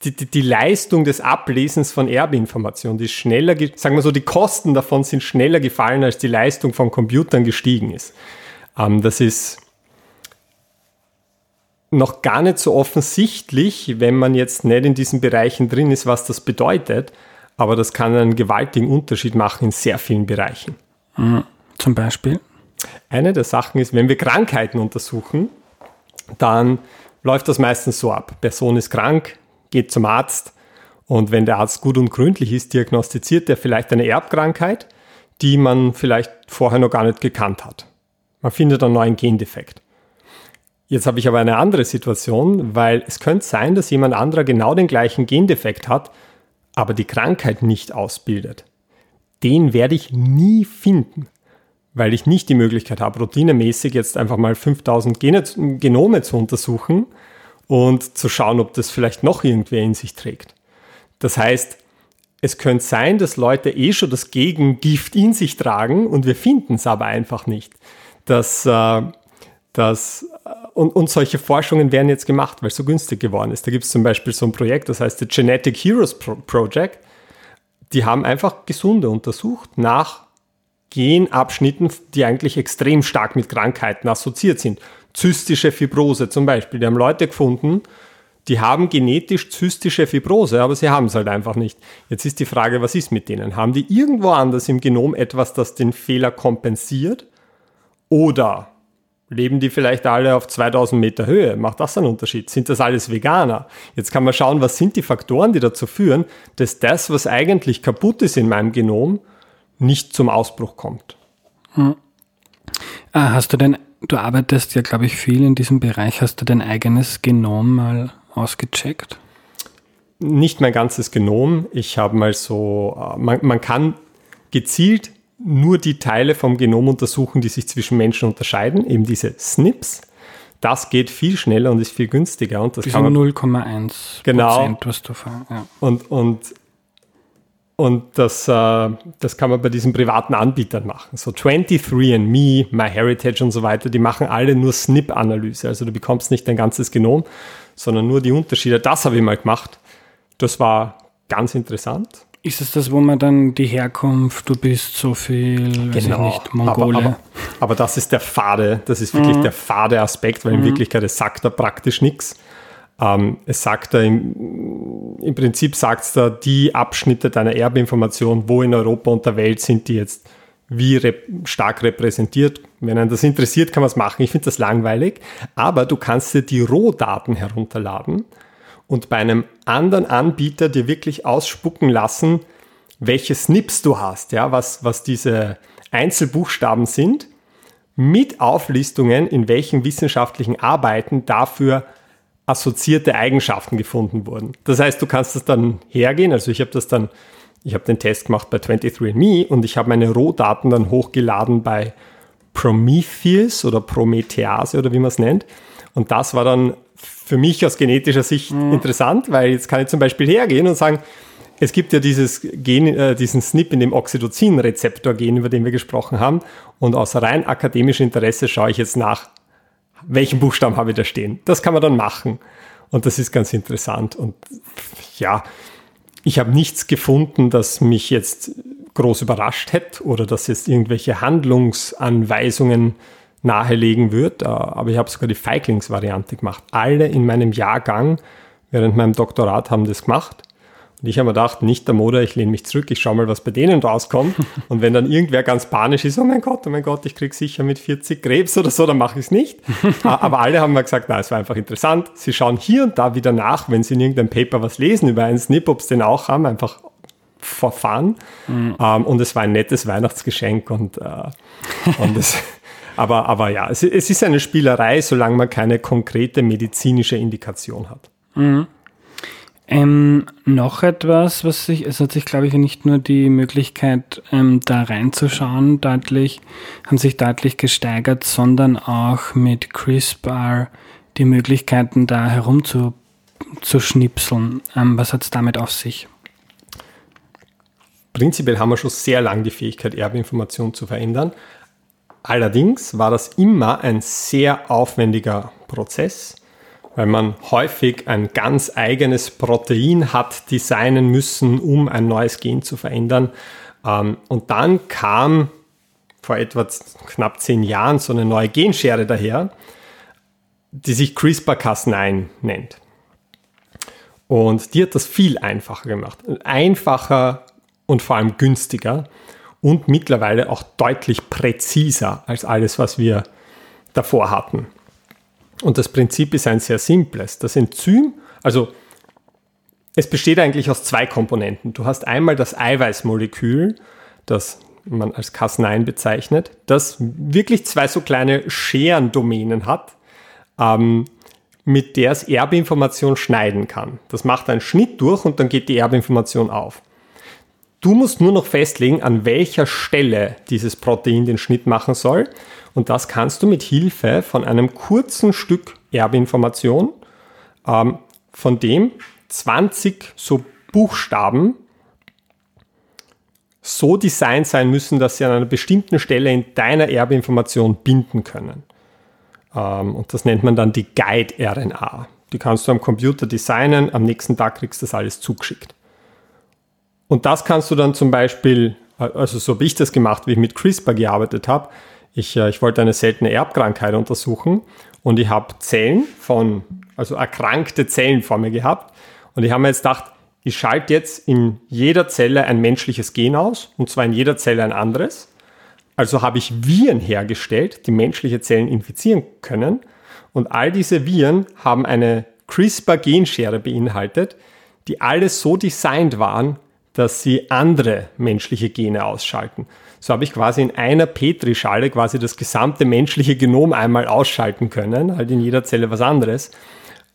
die, die, die Leistung des Ablesens von Erbinformationen, die schneller, sagen wir so, die Kosten davon sind schneller gefallen, als die Leistung von Computern gestiegen ist. Ähm, das ist noch gar nicht so offensichtlich, wenn man jetzt nicht in diesen Bereichen drin ist, was das bedeutet aber das kann einen gewaltigen Unterschied machen in sehr vielen Bereichen. Mhm. Zum Beispiel? Eine der Sachen ist, wenn wir Krankheiten untersuchen, dann läuft das meistens so ab. Person ist krank, geht zum Arzt und wenn der Arzt gut und gründlich ist, diagnostiziert er vielleicht eine Erbkrankheit, die man vielleicht vorher noch gar nicht gekannt hat. Man findet einen neuen Gendefekt. Jetzt habe ich aber eine andere Situation, weil es könnte sein, dass jemand anderer genau den gleichen Gendefekt hat, aber die Krankheit nicht ausbildet, den werde ich nie finden, weil ich nicht die Möglichkeit habe, routinemäßig jetzt einfach mal 5000 Gene, Genome zu untersuchen und zu schauen, ob das vielleicht noch irgendwer in sich trägt. Das heißt, es könnte sein, dass Leute eh schon das Gegengift in sich tragen und wir finden es aber einfach nicht. Das, äh, dass und, und solche Forschungen werden jetzt gemacht, weil es so günstig geworden ist. Da gibt es zum Beispiel so ein Projekt, das heißt The Genetic Heroes Pro Project. Die haben einfach Gesunde untersucht nach Genabschnitten, die eigentlich extrem stark mit Krankheiten assoziiert sind. Zystische Fibrose zum Beispiel. Die haben Leute gefunden, die haben genetisch zystische Fibrose, aber sie haben es halt einfach nicht. Jetzt ist die Frage, was ist mit denen? Haben die irgendwo anders im Genom etwas, das den Fehler kompensiert? Oder leben die vielleicht alle auf 2000 Meter Höhe? Macht das einen Unterschied? Sind das alles Veganer? Jetzt kann man schauen, was sind die Faktoren, die dazu führen, dass das, was eigentlich kaputt ist in meinem Genom, nicht zum Ausbruch kommt. Hm. Ah, hast du denn, du arbeitest ja, glaube ich, viel in diesem Bereich, hast du dein eigenes Genom mal ausgecheckt? Nicht mein ganzes Genom. Ich habe mal so, äh, man, man kann gezielt nur die Teile vom Genom untersuchen, die sich zwischen Menschen unterscheiden, eben diese SNPs. Das geht viel schneller und ist viel günstiger. Und das Diese 0,1 genau, Prozent, ja. Und, und, und das, äh, das kann man bei diesen privaten Anbietern machen. So 23andMe, MyHeritage und so weiter, die machen alle nur SNP-Analyse. Also du bekommst nicht dein ganzes Genom, sondern nur die Unterschiede. Das habe ich mal gemacht. Das war ganz interessant. Ist es das, wo man dann die Herkunft, du bist so viel, genau. nicht, Mongole? Aber, aber, aber, das ist der fade, das ist wirklich mhm. der fade Aspekt, weil in mhm. Wirklichkeit es sagt da praktisch nichts. Ähm, es sagt da im, im Prinzip sagt es da die Abschnitte deiner Erbinformation, wo in Europa und der Welt sind die jetzt wie rep stark repräsentiert. Wenn einen das interessiert, kann man es machen. Ich finde das langweilig. Aber du kannst dir die Rohdaten herunterladen und bei einem anderen Anbieter dir wirklich ausspucken lassen, welche Snips du hast, ja, was, was diese Einzelbuchstaben sind, mit Auflistungen, in welchen wissenschaftlichen Arbeiten dafür assoziierte Eigenschaften gefunden wurden. Das heißt, du kannst das dann hergehen, also ich habe das dann ich habe den Test gemacht bei 23andMe und ich habe meine Rohdaten dann hochgeladen bei Prometheus oder Promethease oder wie man es nennt. Und das war dann für mich aus genetischer Sicht mhm. interessant, weil jetzt kann ich zum Beispiel hergehen und sagen, es gibt ja dieses Gen, äh, diesen SNP in dem Oxytocin-Rezeptor-Gen, über den wir gesprochen haben. Und aus rein akademischem Interesse schaue ich jetzt nach, welchen Buchstaben habe ich da stehen. Das kann man dann machen. Und das ist ganz interessant. Und ja, ich habe nichts gefunden, das mich jetzt groß überrascht hätte oder das jetzt irgendwelche Handlungsanweisungen nahelegen wird. Äh, aber ich habe sogar die Feiglingsvariante gemacht. Alle in meinem Jahrgang während meinem Doktorat haben das gemacht. Und ich habe mir gedacht, nicht der Mode, ich lehne mich zurück, ich schaue mal, was bei denen rauskommt. Und wenn dann irgendwer ganz panisch ist, oh mein Gott, oh mein Gott, ich kriege sicher mit 40 Krebs oder so, dann mache ich es nicht. Aber alle haben mir gesagt, na, es war einfach interessant. Sie schauen hier und da wieder nach, wenn sie in irgendeinem Paper was lesen über einen Snip, ob sie den auch haben, einfach verfahren. Mhm. Um, und es war ein nettes Weihnachtsgeschenk und, uh, und es, aber, aber ja, es, es, ist eine Spielerei, solange man keine konkrete medizinische Indikation hat. Mhm. Ähm, noch etwas, was sich, es hat sich, glaube ich, nicht nur die Möglichkeit, ähm, da reinzuschauen, deutlich, haben sich deutlich gesteigert, sondern auch mit CRISPR die Möglichkeiten, da herumzuschnipseln. Ähm, was hat es damit auf sich? Prinzipiell haben wir schon sehr lange die Fähigkeit, Erbinformationen zu verändern. Allerdings war das immer ein sehr aufwendiger Prozess weil man häufig ein ganz eigenes Protein hat designen müssen, um ein neues Gen zu verändern. Ähm, und dann kam vor etwa knapp zehn Jahren so eine neue Genschere daher, die sich CRISPR-Cas9 nennt. Und die hat das viel einfacher gemacht. Einfacher und vor allem günstiger und mittlerweile auch deutlich präziser als alles, was wir davor hatten. Und das Prinzip ist ein sehr simples. Das Enzym, also es besteht eigentlich aus zwei Komponenten. Du hast einmal das Eiweißmolekül, das man als Cas9 bezeichnet, das wirklich zwei so kleine Scherendomänen hat, ähm, mit der es Erbinformation schneiden kann. Das macht einen Schnitt durch und dann geht die Erbinformation auf. Du musst nur noch festlegen, an welcher Stelle dieses Protein den Schnitt machen soll. Und das kannst du mit Hilfe von einem kurzen Stück Erbinformation, ähm, von dem 20 so Buchstaben so designt sein müssen, dass sie an einer bestimmten Stelle in deiner Erbinformation binden können. Ähm, und das nennt man dann die Guide-RNA. Die kannst du am Computer designen, am nächsten Tag kriegst du das alles zugeschickt. Und das kannst du dann zum Beispiel, also so habe ich das gemacht, wie ich mit CRISPR gearbeitet habe. Ich, äh, ich wollte eine seltene Erbkrankheit untersuchen und ich habe Zellen von, also erkrankte Zellen vor mir gehabt. Und ich habe mir jetzt gedacht, ich schalte jetzt in jeder Zelle ein menschliches Gen aus, und zwar in jeder Zelle ein anderes. Also habe ich Viren hergestellt, die menschliche Zellen infizieren können. Und all diese Viren haben eine CRISPR-Genschere beinhaltet, die alles so designt waren, dass sie andere menschliche Gene ausschalten. So habe ich quasi in einer Petrischale quasi das gesamte menschliche Genom einmal ausschalten können, halt in jeder Zelle was anderes.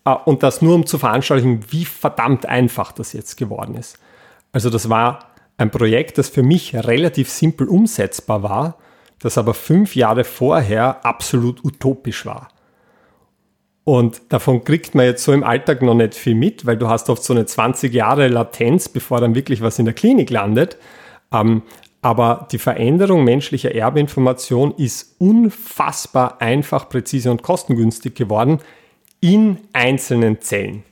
Äh, und das nur um zu veranschaulichen, wie verdammt einfach das jetzt geworden ist. Also das war ein Projekt, das für mich relativ simpel umsetzbar war, das aber fünf Jahre vorher absolut utopisch war. Und davon kriegt man jetzt so im Alltag noch nicht viel mit, weil du hast oft so eine 20 Jahre Latenz, bevor dann wirklich was in der Klinik landet. Ähm, aber die Veränderung menschlicher Erbinformation ist unfassbar einfach, präzise und kostengünstig geworden in einzelnen Zellen.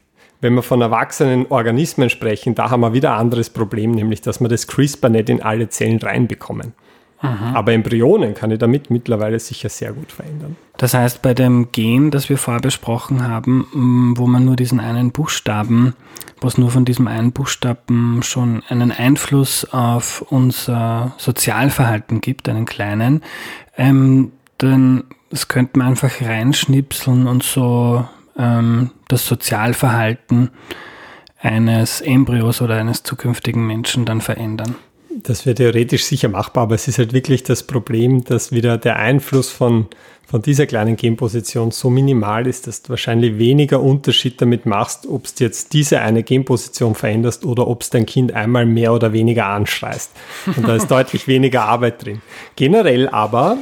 Wenn wir von erwachsenen Organismen sprechen, da haben wir wieder ein anderes Problem, nämlich dass wir das CRISPR nicht in alle Zellen reinbekommen. Aha. Aber Embryonen kann ich damit mittlerweile sicher sehr gut verändern. Das heißt, bei dem Gen, das wir vorher besprochen haben, wo man nur diesen einen Buchstaben, was nur von diesem einen Buchstaben schon einen Einfluss auf unser Sozialverhalten gibt, einen kleinen, ähm, dann das könnte man einfach reinschnipseln und so ähm, das Sozialverhalten eines Embryos oder eines zukünftigen Menschen dann verändern. Das wäre theoretisch sicher machbar, aber es ist halt wirklich das Problem, dass wieder der Einfluss von, von dieser kleinen Genposition so minimal ist, dass du wahrscheinlich weniger Unterschied damit machst, ob du jetzt diese eine Genposition veränderst oder ob es dein Kind einmal mehr oder weniger anschreist. Und da ist deutlich weniger Arbeit drin. Generell aber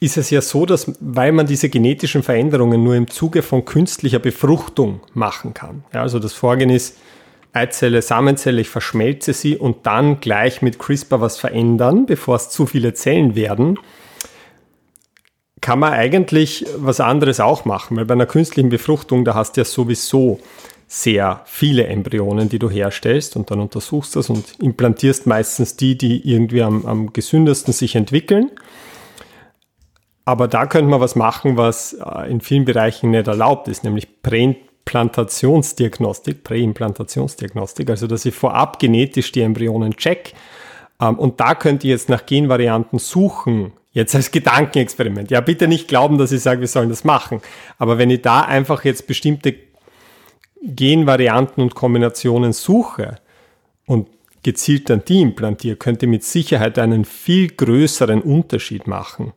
ist es ja so, dass, weil man diese genetischen Veränderungen nur im Zuge von künstlicher Befruchtung machen kann. Ja, also das Vorgehen ist, Eizelle, Samenzelle, ich verschmelze sie und dann gleich mit CRISPR was verändern, bevor es zu viele Zellen werden, kann man eigentlich was anderes auch machen, weil bei einer künstlichen Befruchtung, da hast du ja sowieso sehr viele Embryonen, die du herstellst und dann untersuchst das und implantierst meistens die, die irgendwie am, am gesündesten sich entwickeln. Aber da könnte man was machen, was äh, in vielen Bereichen nicht erlaubt ist, nämlich Präimplantationsdiagnostik, Präimplantationsdiagnostik, also dass ich vorab genetisch die Embryonen check. Ähm, und da könnt ihr jetzt nach Genvarianten suchen, jetzt als Gedankenexperiment. Ja, bitte nicht glauben, dass ich sage, wir sollen das machen. Aber wenn ich da einfach jetzt bestimmte Genvarianten und Kombinationen suche und gezielt dann die implantiere, könnt ihr mit Sicherheit einen viel größeren Unterschied machen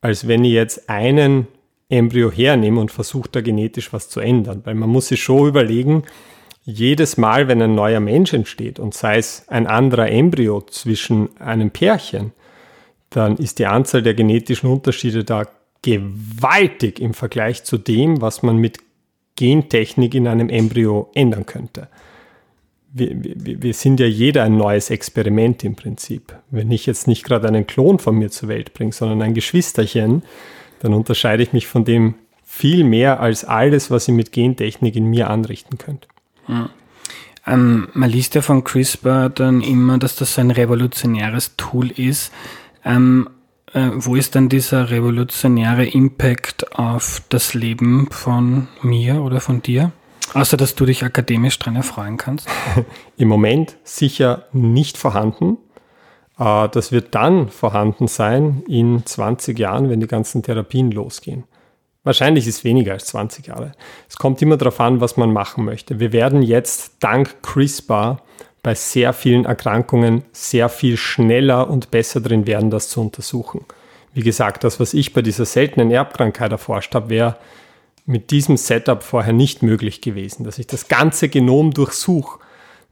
als wenn ich jetzt einen Embryo hernehme und versuche da genetisch was zu ändern. Weil man muss sich schon überlegen, jedes Mal, wenn ein neuer Mensch entsteht und sei es ein anderer Embryo zwischen einem Pärchen, dann ist die Anzahl der genetischen Unterschiede da gewaltig im Vergleich zu dem, was man mit Gentechnik in einem Embryo ändern könnte wir, wir, wir sind ja jeder ein neues Experiment im Prinzip. Wenn ich jetzt nicht gerade einen Klon von mir zur Welt bringe, sondern ein Geschwisterchen, dann unterscheide ich mich von dem viel mehr als alles, was ihr mit Gentechnik in mir anrichten könnt. Ja. Ähm, man liest ja von CRISPR dann immer, dass das so ein revolutionäres Tool ist. Ähm, äh, wo ist dann dieser revolutionäre Impact auf das Leben von mir oder von dir? Außer, dass du dich akademisch dran erfreuen kannst? Im Moment sicher nicht vorhanden. Äh, das wird dann vorhanden sein in 20 Jahren, wenn die ganzen Therapien losgehen. Wahrscheinlich ist es weniger als 20 Jahre. Es kommt immer darauf an, was man machen möchte. Wir werden jetzt dank CRISPR bei sehr vielen Erkrankungen sehr viel schneller und besser drin werden, das zu untersuchen. Wie gesagt, das, was ich bei dieser seltenen Erbkrankheit erforscht habe, wäre mit diesem Setup vorher nicht möglich gewesen, dass ich das ganze Genom durchsuche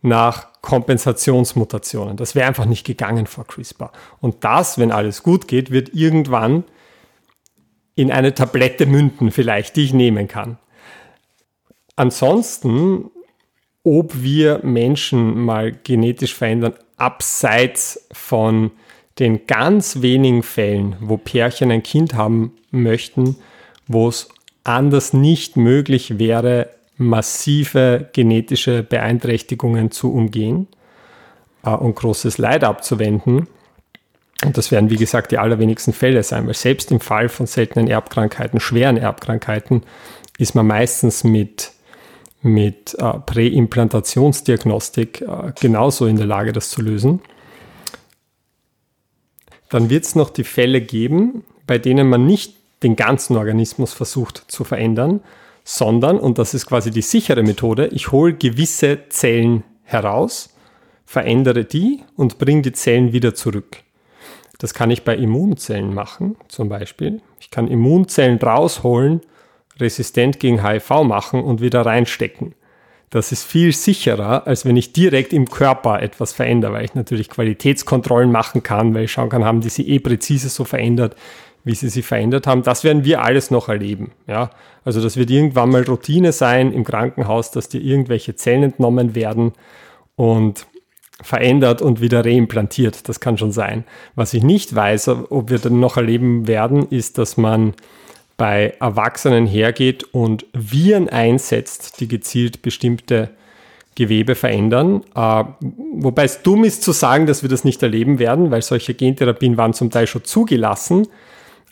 nach Kompensationsmutationen. Das wäre einfach nicht gegangen vor CRISPR. Und das, wenn alles gut geht, wird irgendwann in eine Tablette münden, vielleicht, die ich nehmen kann. Ansonsten, ob wir Menschen mal genetisch verändern, abseits von den ganz wenigen Fällen, wo Pärchen ein Kind haben möchten, wo es anders nicht möglich wäre, massive genetische Beeinträchtigungen zu umgehen äh, und großes Leid abzuwenden. Und das werden, wie gesagt, die allerwenigsten Fälle sein, weil selbst im Fall von seltenen Erbkrankheiten, schweren Erbkrankheiten, ist man meistens mit, mit äh, Präimplantationsdiagnostik äh, genauso in der Lage, das zu lösen. Dann wird es noch die Fälle geben, bei denen man nicht den ganzen Organismus versucht zu verändern, sondern, und das ist quasi die sichere Methode, ich hole gewisse Zellen heraus, verändere die und bringe die Zellen wieder zurück. Das kann ich bei Immunzellen machen, zum Beispiel. Ich kann Immunzellen rausholen, resistent gegen HIV machen und wieder reinstecken. Das ist viel sicherer, als wenn ich direkt im Körper etwas verändere, weil ich natürlich Qualitätskontrollen machen kann, weil ich schauen kann, haben die sie eh präzise so verändert, wie sie sich verändert haben. Das werden wir alles noch erleben. Ja? Also das wird irgendwann mal Routine sein im Krankenhaus, dass dir irgendwelche Zellen entnommen werden und verändert und wieder reimplantiert. Das kann schon sein. Was ich nicht weiß, ob wir dann noch erleben werden, ist, dass man bei Erwachsenen hergeht und Viren einsetzt, die gezielt bestimmte Gewebe verändern. Äh, wobei es dumm ist zu sagen, dass wir das nicht erleben werden, weil solche Gentherapien waren zum Teil schon zugelassen.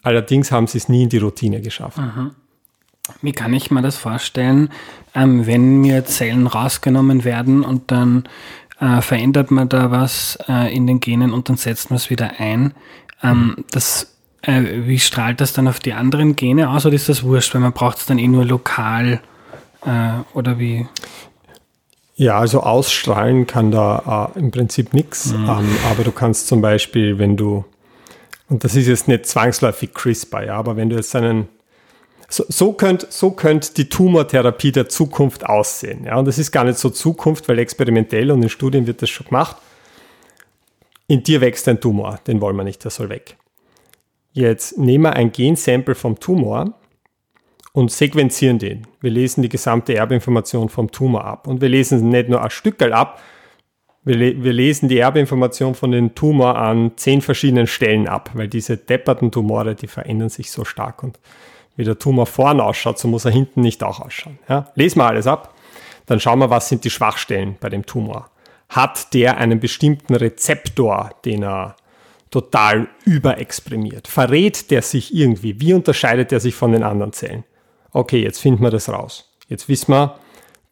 Allerdings haben sie es nie in die Routine geschafft. Mhm. Wie kann ich mir das vorstellen, ähm, wenn mir Zellen rausgenommen werden und dann äh, verändert man da was äh, in den Genen und dann setzt man es wieder ein. Ähm, das, äh, wie strahlt das dann auf die anderen Gene aus oder ist das wurscht, weil man braucht es dann eh nur lokal äh, oder wie? Ja, also ausstrahlen kann da äh, im Prinzip nichts, mhm. ähm, aber du kannst zum Beispiel, wenn du, und das ist jetzt nicht zwangsläufig CRISPR, ja, aber wenn du jetzt einen so, so könnte so könnt die Tumortherapie der Zukunft aussehen. Ja? Und das ist gar nicht so Zukunft, weil experimentell und in Studien wird das schon gemacht. In dir wächst ein Tumor, den wollen wir nicht, der soll weg. Jetzt nehmen wir ein Gensample vom Tumor und sequenzieren den. Wir lesen die gesamte Erbinformation vom Tumor ab. Und wir lesen nicht nur ein Stückel ab, wir, le wir lesen die Erbinformation von dem Tumor an zehn verschiedenen Stellen ab, weil diese depperten Tumore, die verändern sich so stark. Und wie der Tumor vorne ausschaut, so muss er hinten nicht auch ausschauen. Ja? Lesen wir alles ab, dann schauen wir, was sind die Schwachstellen bei dem Tumor. Hat der einen bestimmten Rezeptor, den er total überexprimiert? Verrät der sich irgendwie? Wie unterscheidet er sich von den anderen Zellen? Okay, jetzt finden wir das raus. Jetzt wissen wir,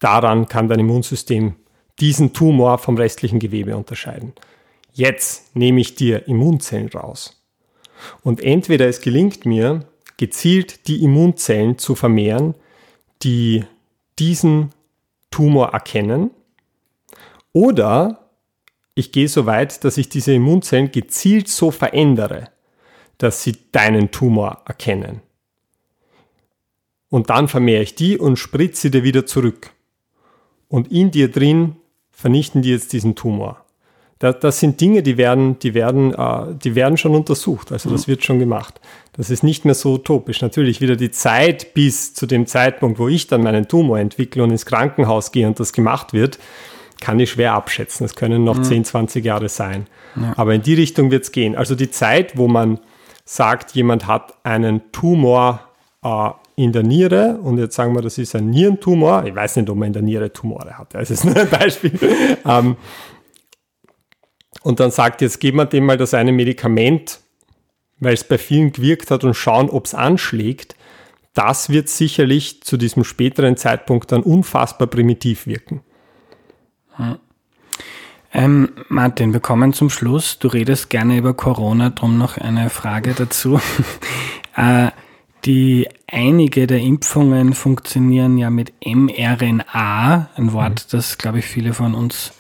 daran kann dein Immunsystem diesen Tumor vom restlichen Gewebe unterscheiden. Jetzt nehme ich dir Immunzellen raus. Und entweder es gelingt mir, gezielt die Immunzellen zu vermehren, die diesen Tumor erkennen. Oder ich gehe so weit, dass ich diese Immunzellen gezielt so verändere, dass sie deinen Tumor erkennen. Und dann vermehre ich die und spritze dir wieder zurück. Und in dir drin vernichten die jetzt diesen Tumor. Das, das sind Dinge, die werden, die, werden, äh, die werden schon untersucht. Also das mhm. wird schon gemacht. Das ist nicht mehr so utopisch. Natürlich wieder die Zeit bis zu dem Zeitpunkt, wo ich dann meinen Tumor entwickle und ins Krankenhaus gehe und das gemacht wird, kann ich schwer abschätzen. Es können noch mhm. 10, 20 Jahre sein. Ja. Aber in die Richtung wird es gehen. Also die Zeit, wo man sagt, jemand hat einen Tumor äh, in der Niere und jetzt sagen wir, das ist ein Nierentumor. Ich weiß nicht, ob man in der Niere Tumore hat. Das ist nur ein Beispiel. ähm, und dann sagt, jetzt geben wir dem mal das eine Medikament, weil es bei vielen gewirkt hat und schauen, ob es anschlägt. Das wird sicherlich zu diesem späteren Zeitpunkt dann unfassbar primitiv wirken. Hm. Ähm, Martin, wir kommen zum Schluss. Du redest gerne über Corona, darum noch eine Frage dazu. äh, die einige der Impfungen funktionieren ja mit mRNA, ein Wort, mhm. das glaube ich viele von uns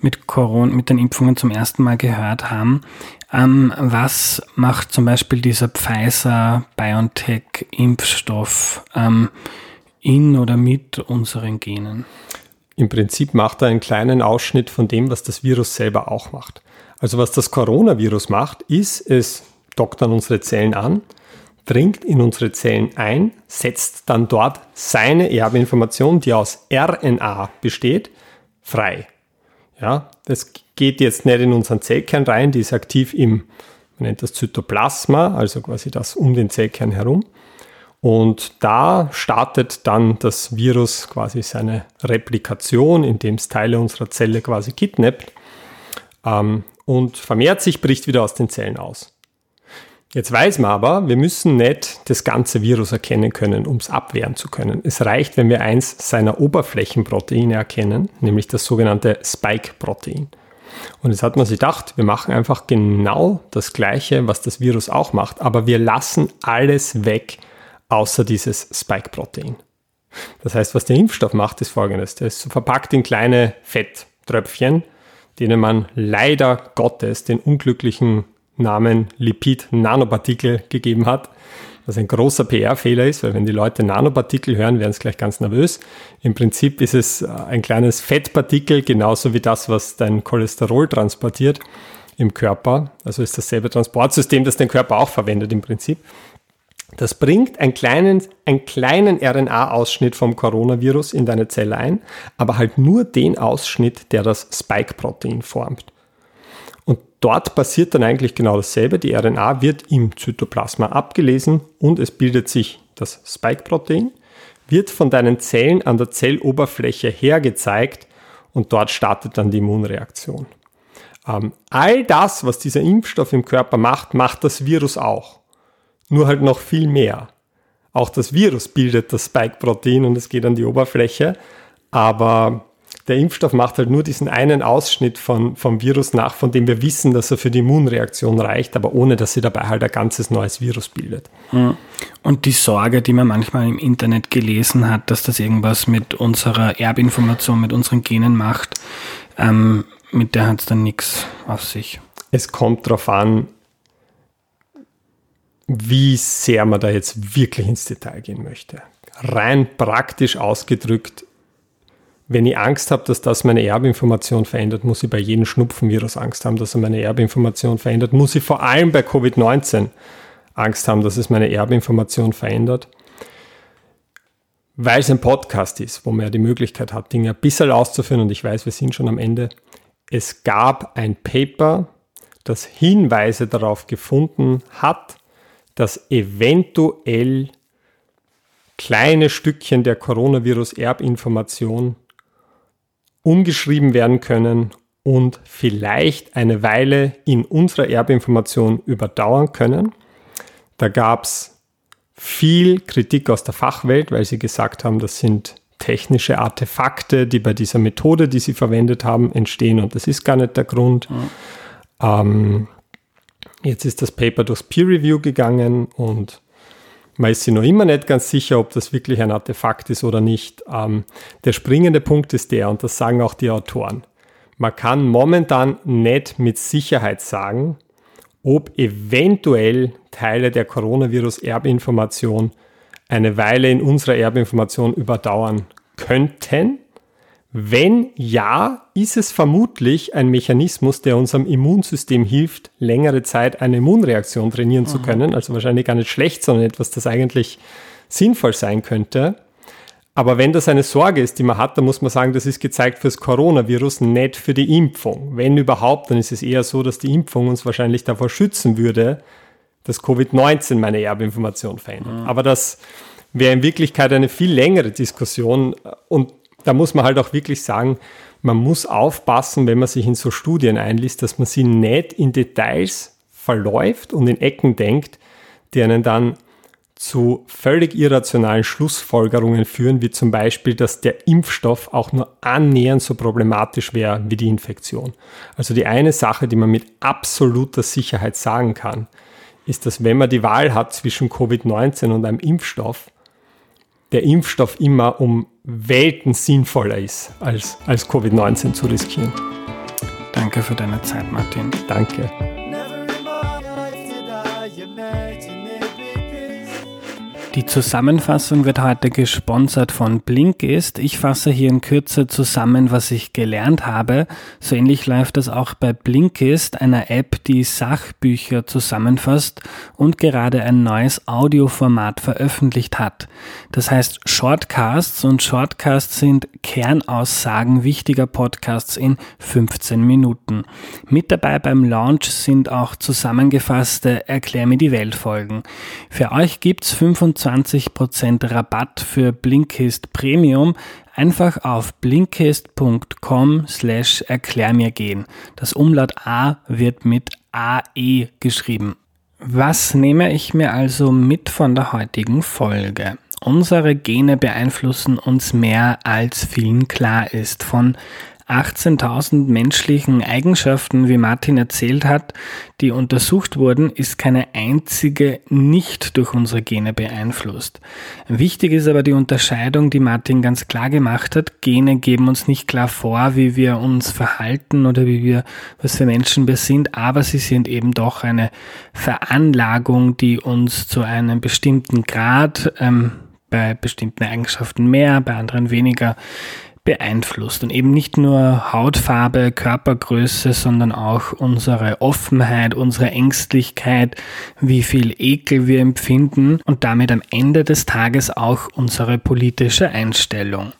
mit Corona, mit den Impfungen zum ersten Mal gehört haben. Ähm, was macht zum Beispiel dieser Pfizer-BioNTech-Impfstoff ähm, in oder mit unseren Genen? Im Prinzip macht er einen kleinen Ausschnitt von dem, was das Virus selber auch macht. Also was das Coronavirus macht, ist, es dockt dann unsere Zellen an, dringt in unsere Zellen ein, setzt dann dort seine Erbinformation, die aus RNA besteht, frei. Ja, das geht jetzt nicht in unseren Zellkern rein, die ist aktiv im Man nennt das Zytoplasma, also quasi das um den Zellkern herum. Und da startet dann das Virus quasi seine Replikation, indem es Teile unserer Zelle quasi kidnappt ähm, und vermehrt sich, bricht wieder aus den Zellen aus. Jetzt weiß man aber, wir müssen nicht das ganze Virus erkennen können, um es abwehren zu können. Es reicht, wenn wir eins seiner Oberflächenproteine erkennen, nämlich das sogenannte Spike-Protein. Und jetzt hat man sich gedacht, wir machen einfach genau das Gleiche, was das Virus auch macht, aber wir lassen alles weg, außer dieses Spike-Protein. Das heißt, was der Impfstoff macht, ist folgendes. Der ist verpackt in kleine Fetttröpfchen, denen man leider Gottes den unglücklichen Namen Lipid-Nanopartikel gegeben hat, was ein großer PR-Fehler ist, weil wenn die Leute Nanopartikel hören, werden sie gleich ganz nervös. Im Prinzip ist es ein kleines Fettpartikel, genauso wie das, was dein Cholesterol transportiert im Körper. Also ist dasselbe Transportsystem, das dein Körper auch verwendet im Prinzip. Das bringt einen kleinen, einen kleinen RNA-Ausschnitt vom Coronavirus in deine Zelle ein, aber halt nur den Ausschnitt, der das Spike-Protein formt. Dort passiert dann eigentlich genau dasselbe. Die RNA wird im Zytoplasma abgelesen und es bildet sich das Spike-Protein, wird von deinen Zellen an der Zelloberfläche hergezeigt und dort startet dann die Immunreaktion. Ähm, all das, was dieser Impfstoff im Körper macht, macht das Virus auch nur halt noch viel mehr. Auch das Virus bildet das Spike-Protein und es geht an die Oberfläche, aber der Impfstoff macht halt nur diesen einen Ausschnitt von, vom Virus nach, von dem wir wissen, dass er für die Immunreaktion reicht, aber ohne dass sie dabei halt ein ganzes neues Virus bildet. Hm. Und die Sorge, die man manchmal im Internet gelesen hat, dass das irgendwas mit unserer Erbinformation, mit unseren Genen macht, ähm, mit der hat es dann nichts auf sich. Es kommt darauf an, wie sehr man da jetzt wirklich ins Detail gehen möchte. Rein praktisch ausgedrückt, wenn ich Angst habe, dass das meine Erbinformation verändert, muss ich bei jedem Schnupfenvirus Angst haben, dass er meine Erbinformation verändert. Muss ich vor allem bei Covid-19 Angst haben, dass es meine Erbinformation verändert. Weil es ein Podcast ist, wo man ja die Möglichkeit hat, Dinge ein bisschen auszuführen und ich weiß, wir sind schon am Ende. Es gab ein Paper, das Hinweise darauf gefunden hat, dass eventuell kleine Stückchen der Coronavirus-Erbinformation umgeschrieben werden können und vielleicht eine Weile in unserer Erbinformation überdauern können. Da gab es viel Kritik aus der Fachwelt, weil sie gesagt haben, das sind technische Artefakte, die bei dieser Methode, die sie verwendet haben, entstehen und das ist gar nicht der Grund. Mhm. Ähm, Jetzt ist das Paper durchs Peer Review gegangen und man ist sich noch immer nicht ganz sicher, ob das wirklich ein Artefakt ist oder nicht. Ähm, der springende Punkt ist der, und das sagen auch die Autoren. Man kann momentan nicht mit Sicherheit sagen, ob eventuell Teile der Coronavirus-Erbinformation eine Weile in unserer Erbinformation überdauern könnten. Wenn ja, ist es vermutlich ein Mechanismus, der unserem Immunsystem hilft, längere Zeit eine Immunreaktion trainieren mhm. zu können. Also wahrscheinlich gar nicht schlecht, sondern etwas, das eigentlich sinnvoll sein könnte. Aber wenn das eine Sorge ist, die man hat, dann muss man sagen, das ist gezeigt fürs Coronavirus, nicht für die Impfung. Wenn überhaupt, dann ist es eher so, dass die Impfung uns wahrscheinlich davor schützen würde, dass Covid-19 meine Erbinformation verändert. Mhm. Aber das wäre in Wirklichkeit eine viel längere Diskussion und da muss man halt auch wirklich sagen, man muss aufpassen, wenn man sich in so Studien einliest, dass man sie nicht in Details verläuft und in Ecken denkt, die einen dann zu völlig irrationalen Schlussfolgerungen führen, wie zum Beispiel, dass der Impfstoff auch nur annähernd so problematisch wäre wie die Infektion. Also die eine Sache, die man mit absoluter Sicherheit sagen kann, ist, dass wenn man die Wahl hat zwischen Covid-19 und einem Impfstoff, der Impfstoff immer um Welten sinnvoller ist, als, als Covid-19 zu riskieren. Danke für deine Zeit, Martin. Danke. Die Zusammenfassung wird heute gesponsert von Blinkist. Ich fasse hier in Kürze zusammen, was ich gelernt habe. So ähnlich läuft das auch bei Blinkist, einer App, die Sachbücher zusammenfasst und gerade ein neues Audioformat veröffentlicht hat. Das heißt Shortcasts und Shortcasts sind Kernaussagen wichtiger Podcasts in 15 Minuten. Mit dabei beim Launch sind auch zusammengefasste Erklär mir die Welt Folgen. Für euch gibt's 25 20% Rabatt für Blinkist Premium einfach auf blinkist.com slash erklär mir gehen. Das Umlaut A wird mit AE geschrieben. Was nehme ich mir also mit von der heutigen Folge? Unsere Gene beeinflussen uns mehr als vielen klar ist. Von 18.000 menschlichen Eigenschaften, wie Martin erzählt hat, die untersucht wurden, ist keine einzige nicht durch unsere Gene beeinflusst. Wichtig ist aber die Unterscheidung, die Martin ganz klar gemacht hat. Gene geben uns nicht klar vor, wie wir uns verhalten oder wie wir, was für Menschen wir sind, aber sie sind eben doch eine Veranlagung, die uns zu einem bestimmten Grad ähm, bei bestimmten Eigenschaften mehr, bei anderen weniger beeinflusst und eben nicht nur Hautfarbe, Körpergröße, sondern auch unsere Offenheit, unsere Ängstlichkeit, wie viel Ekel wir empfinden und damit am Ende des Tages auch unsere politische Einstellung.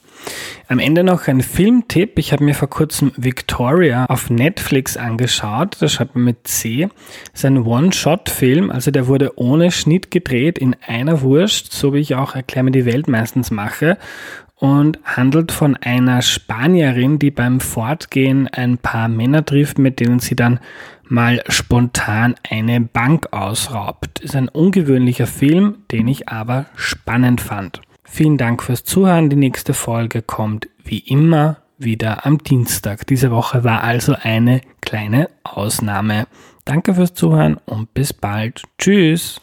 Am Ende noch ein Filmtipp. Ich habe mir vor kurzem Victoria auf Netflix angeschaut. Das schreibt man mit C. Das ist ein One-Shot-Film. Also der wurde ohne Schnitt gedreht in einer Wurst, so wie ich auch Erklär mir die Welt meistens mache und handelt von einer Spanierin, die beim Fortgehen ein paar Männer trifft, mit denen sie dann mal spontan eine Bank ausraubt. Ist ein ungewöhnlicher Film, den ich aber spannend fand. Vielen Dank fürs Zuhören. Die nächste Folge kommt wie immer wieder am Dienstag. Diese Woche war also eine kleine Ausnahme. Danke fürs Zuhören und bis bald. Tschüss.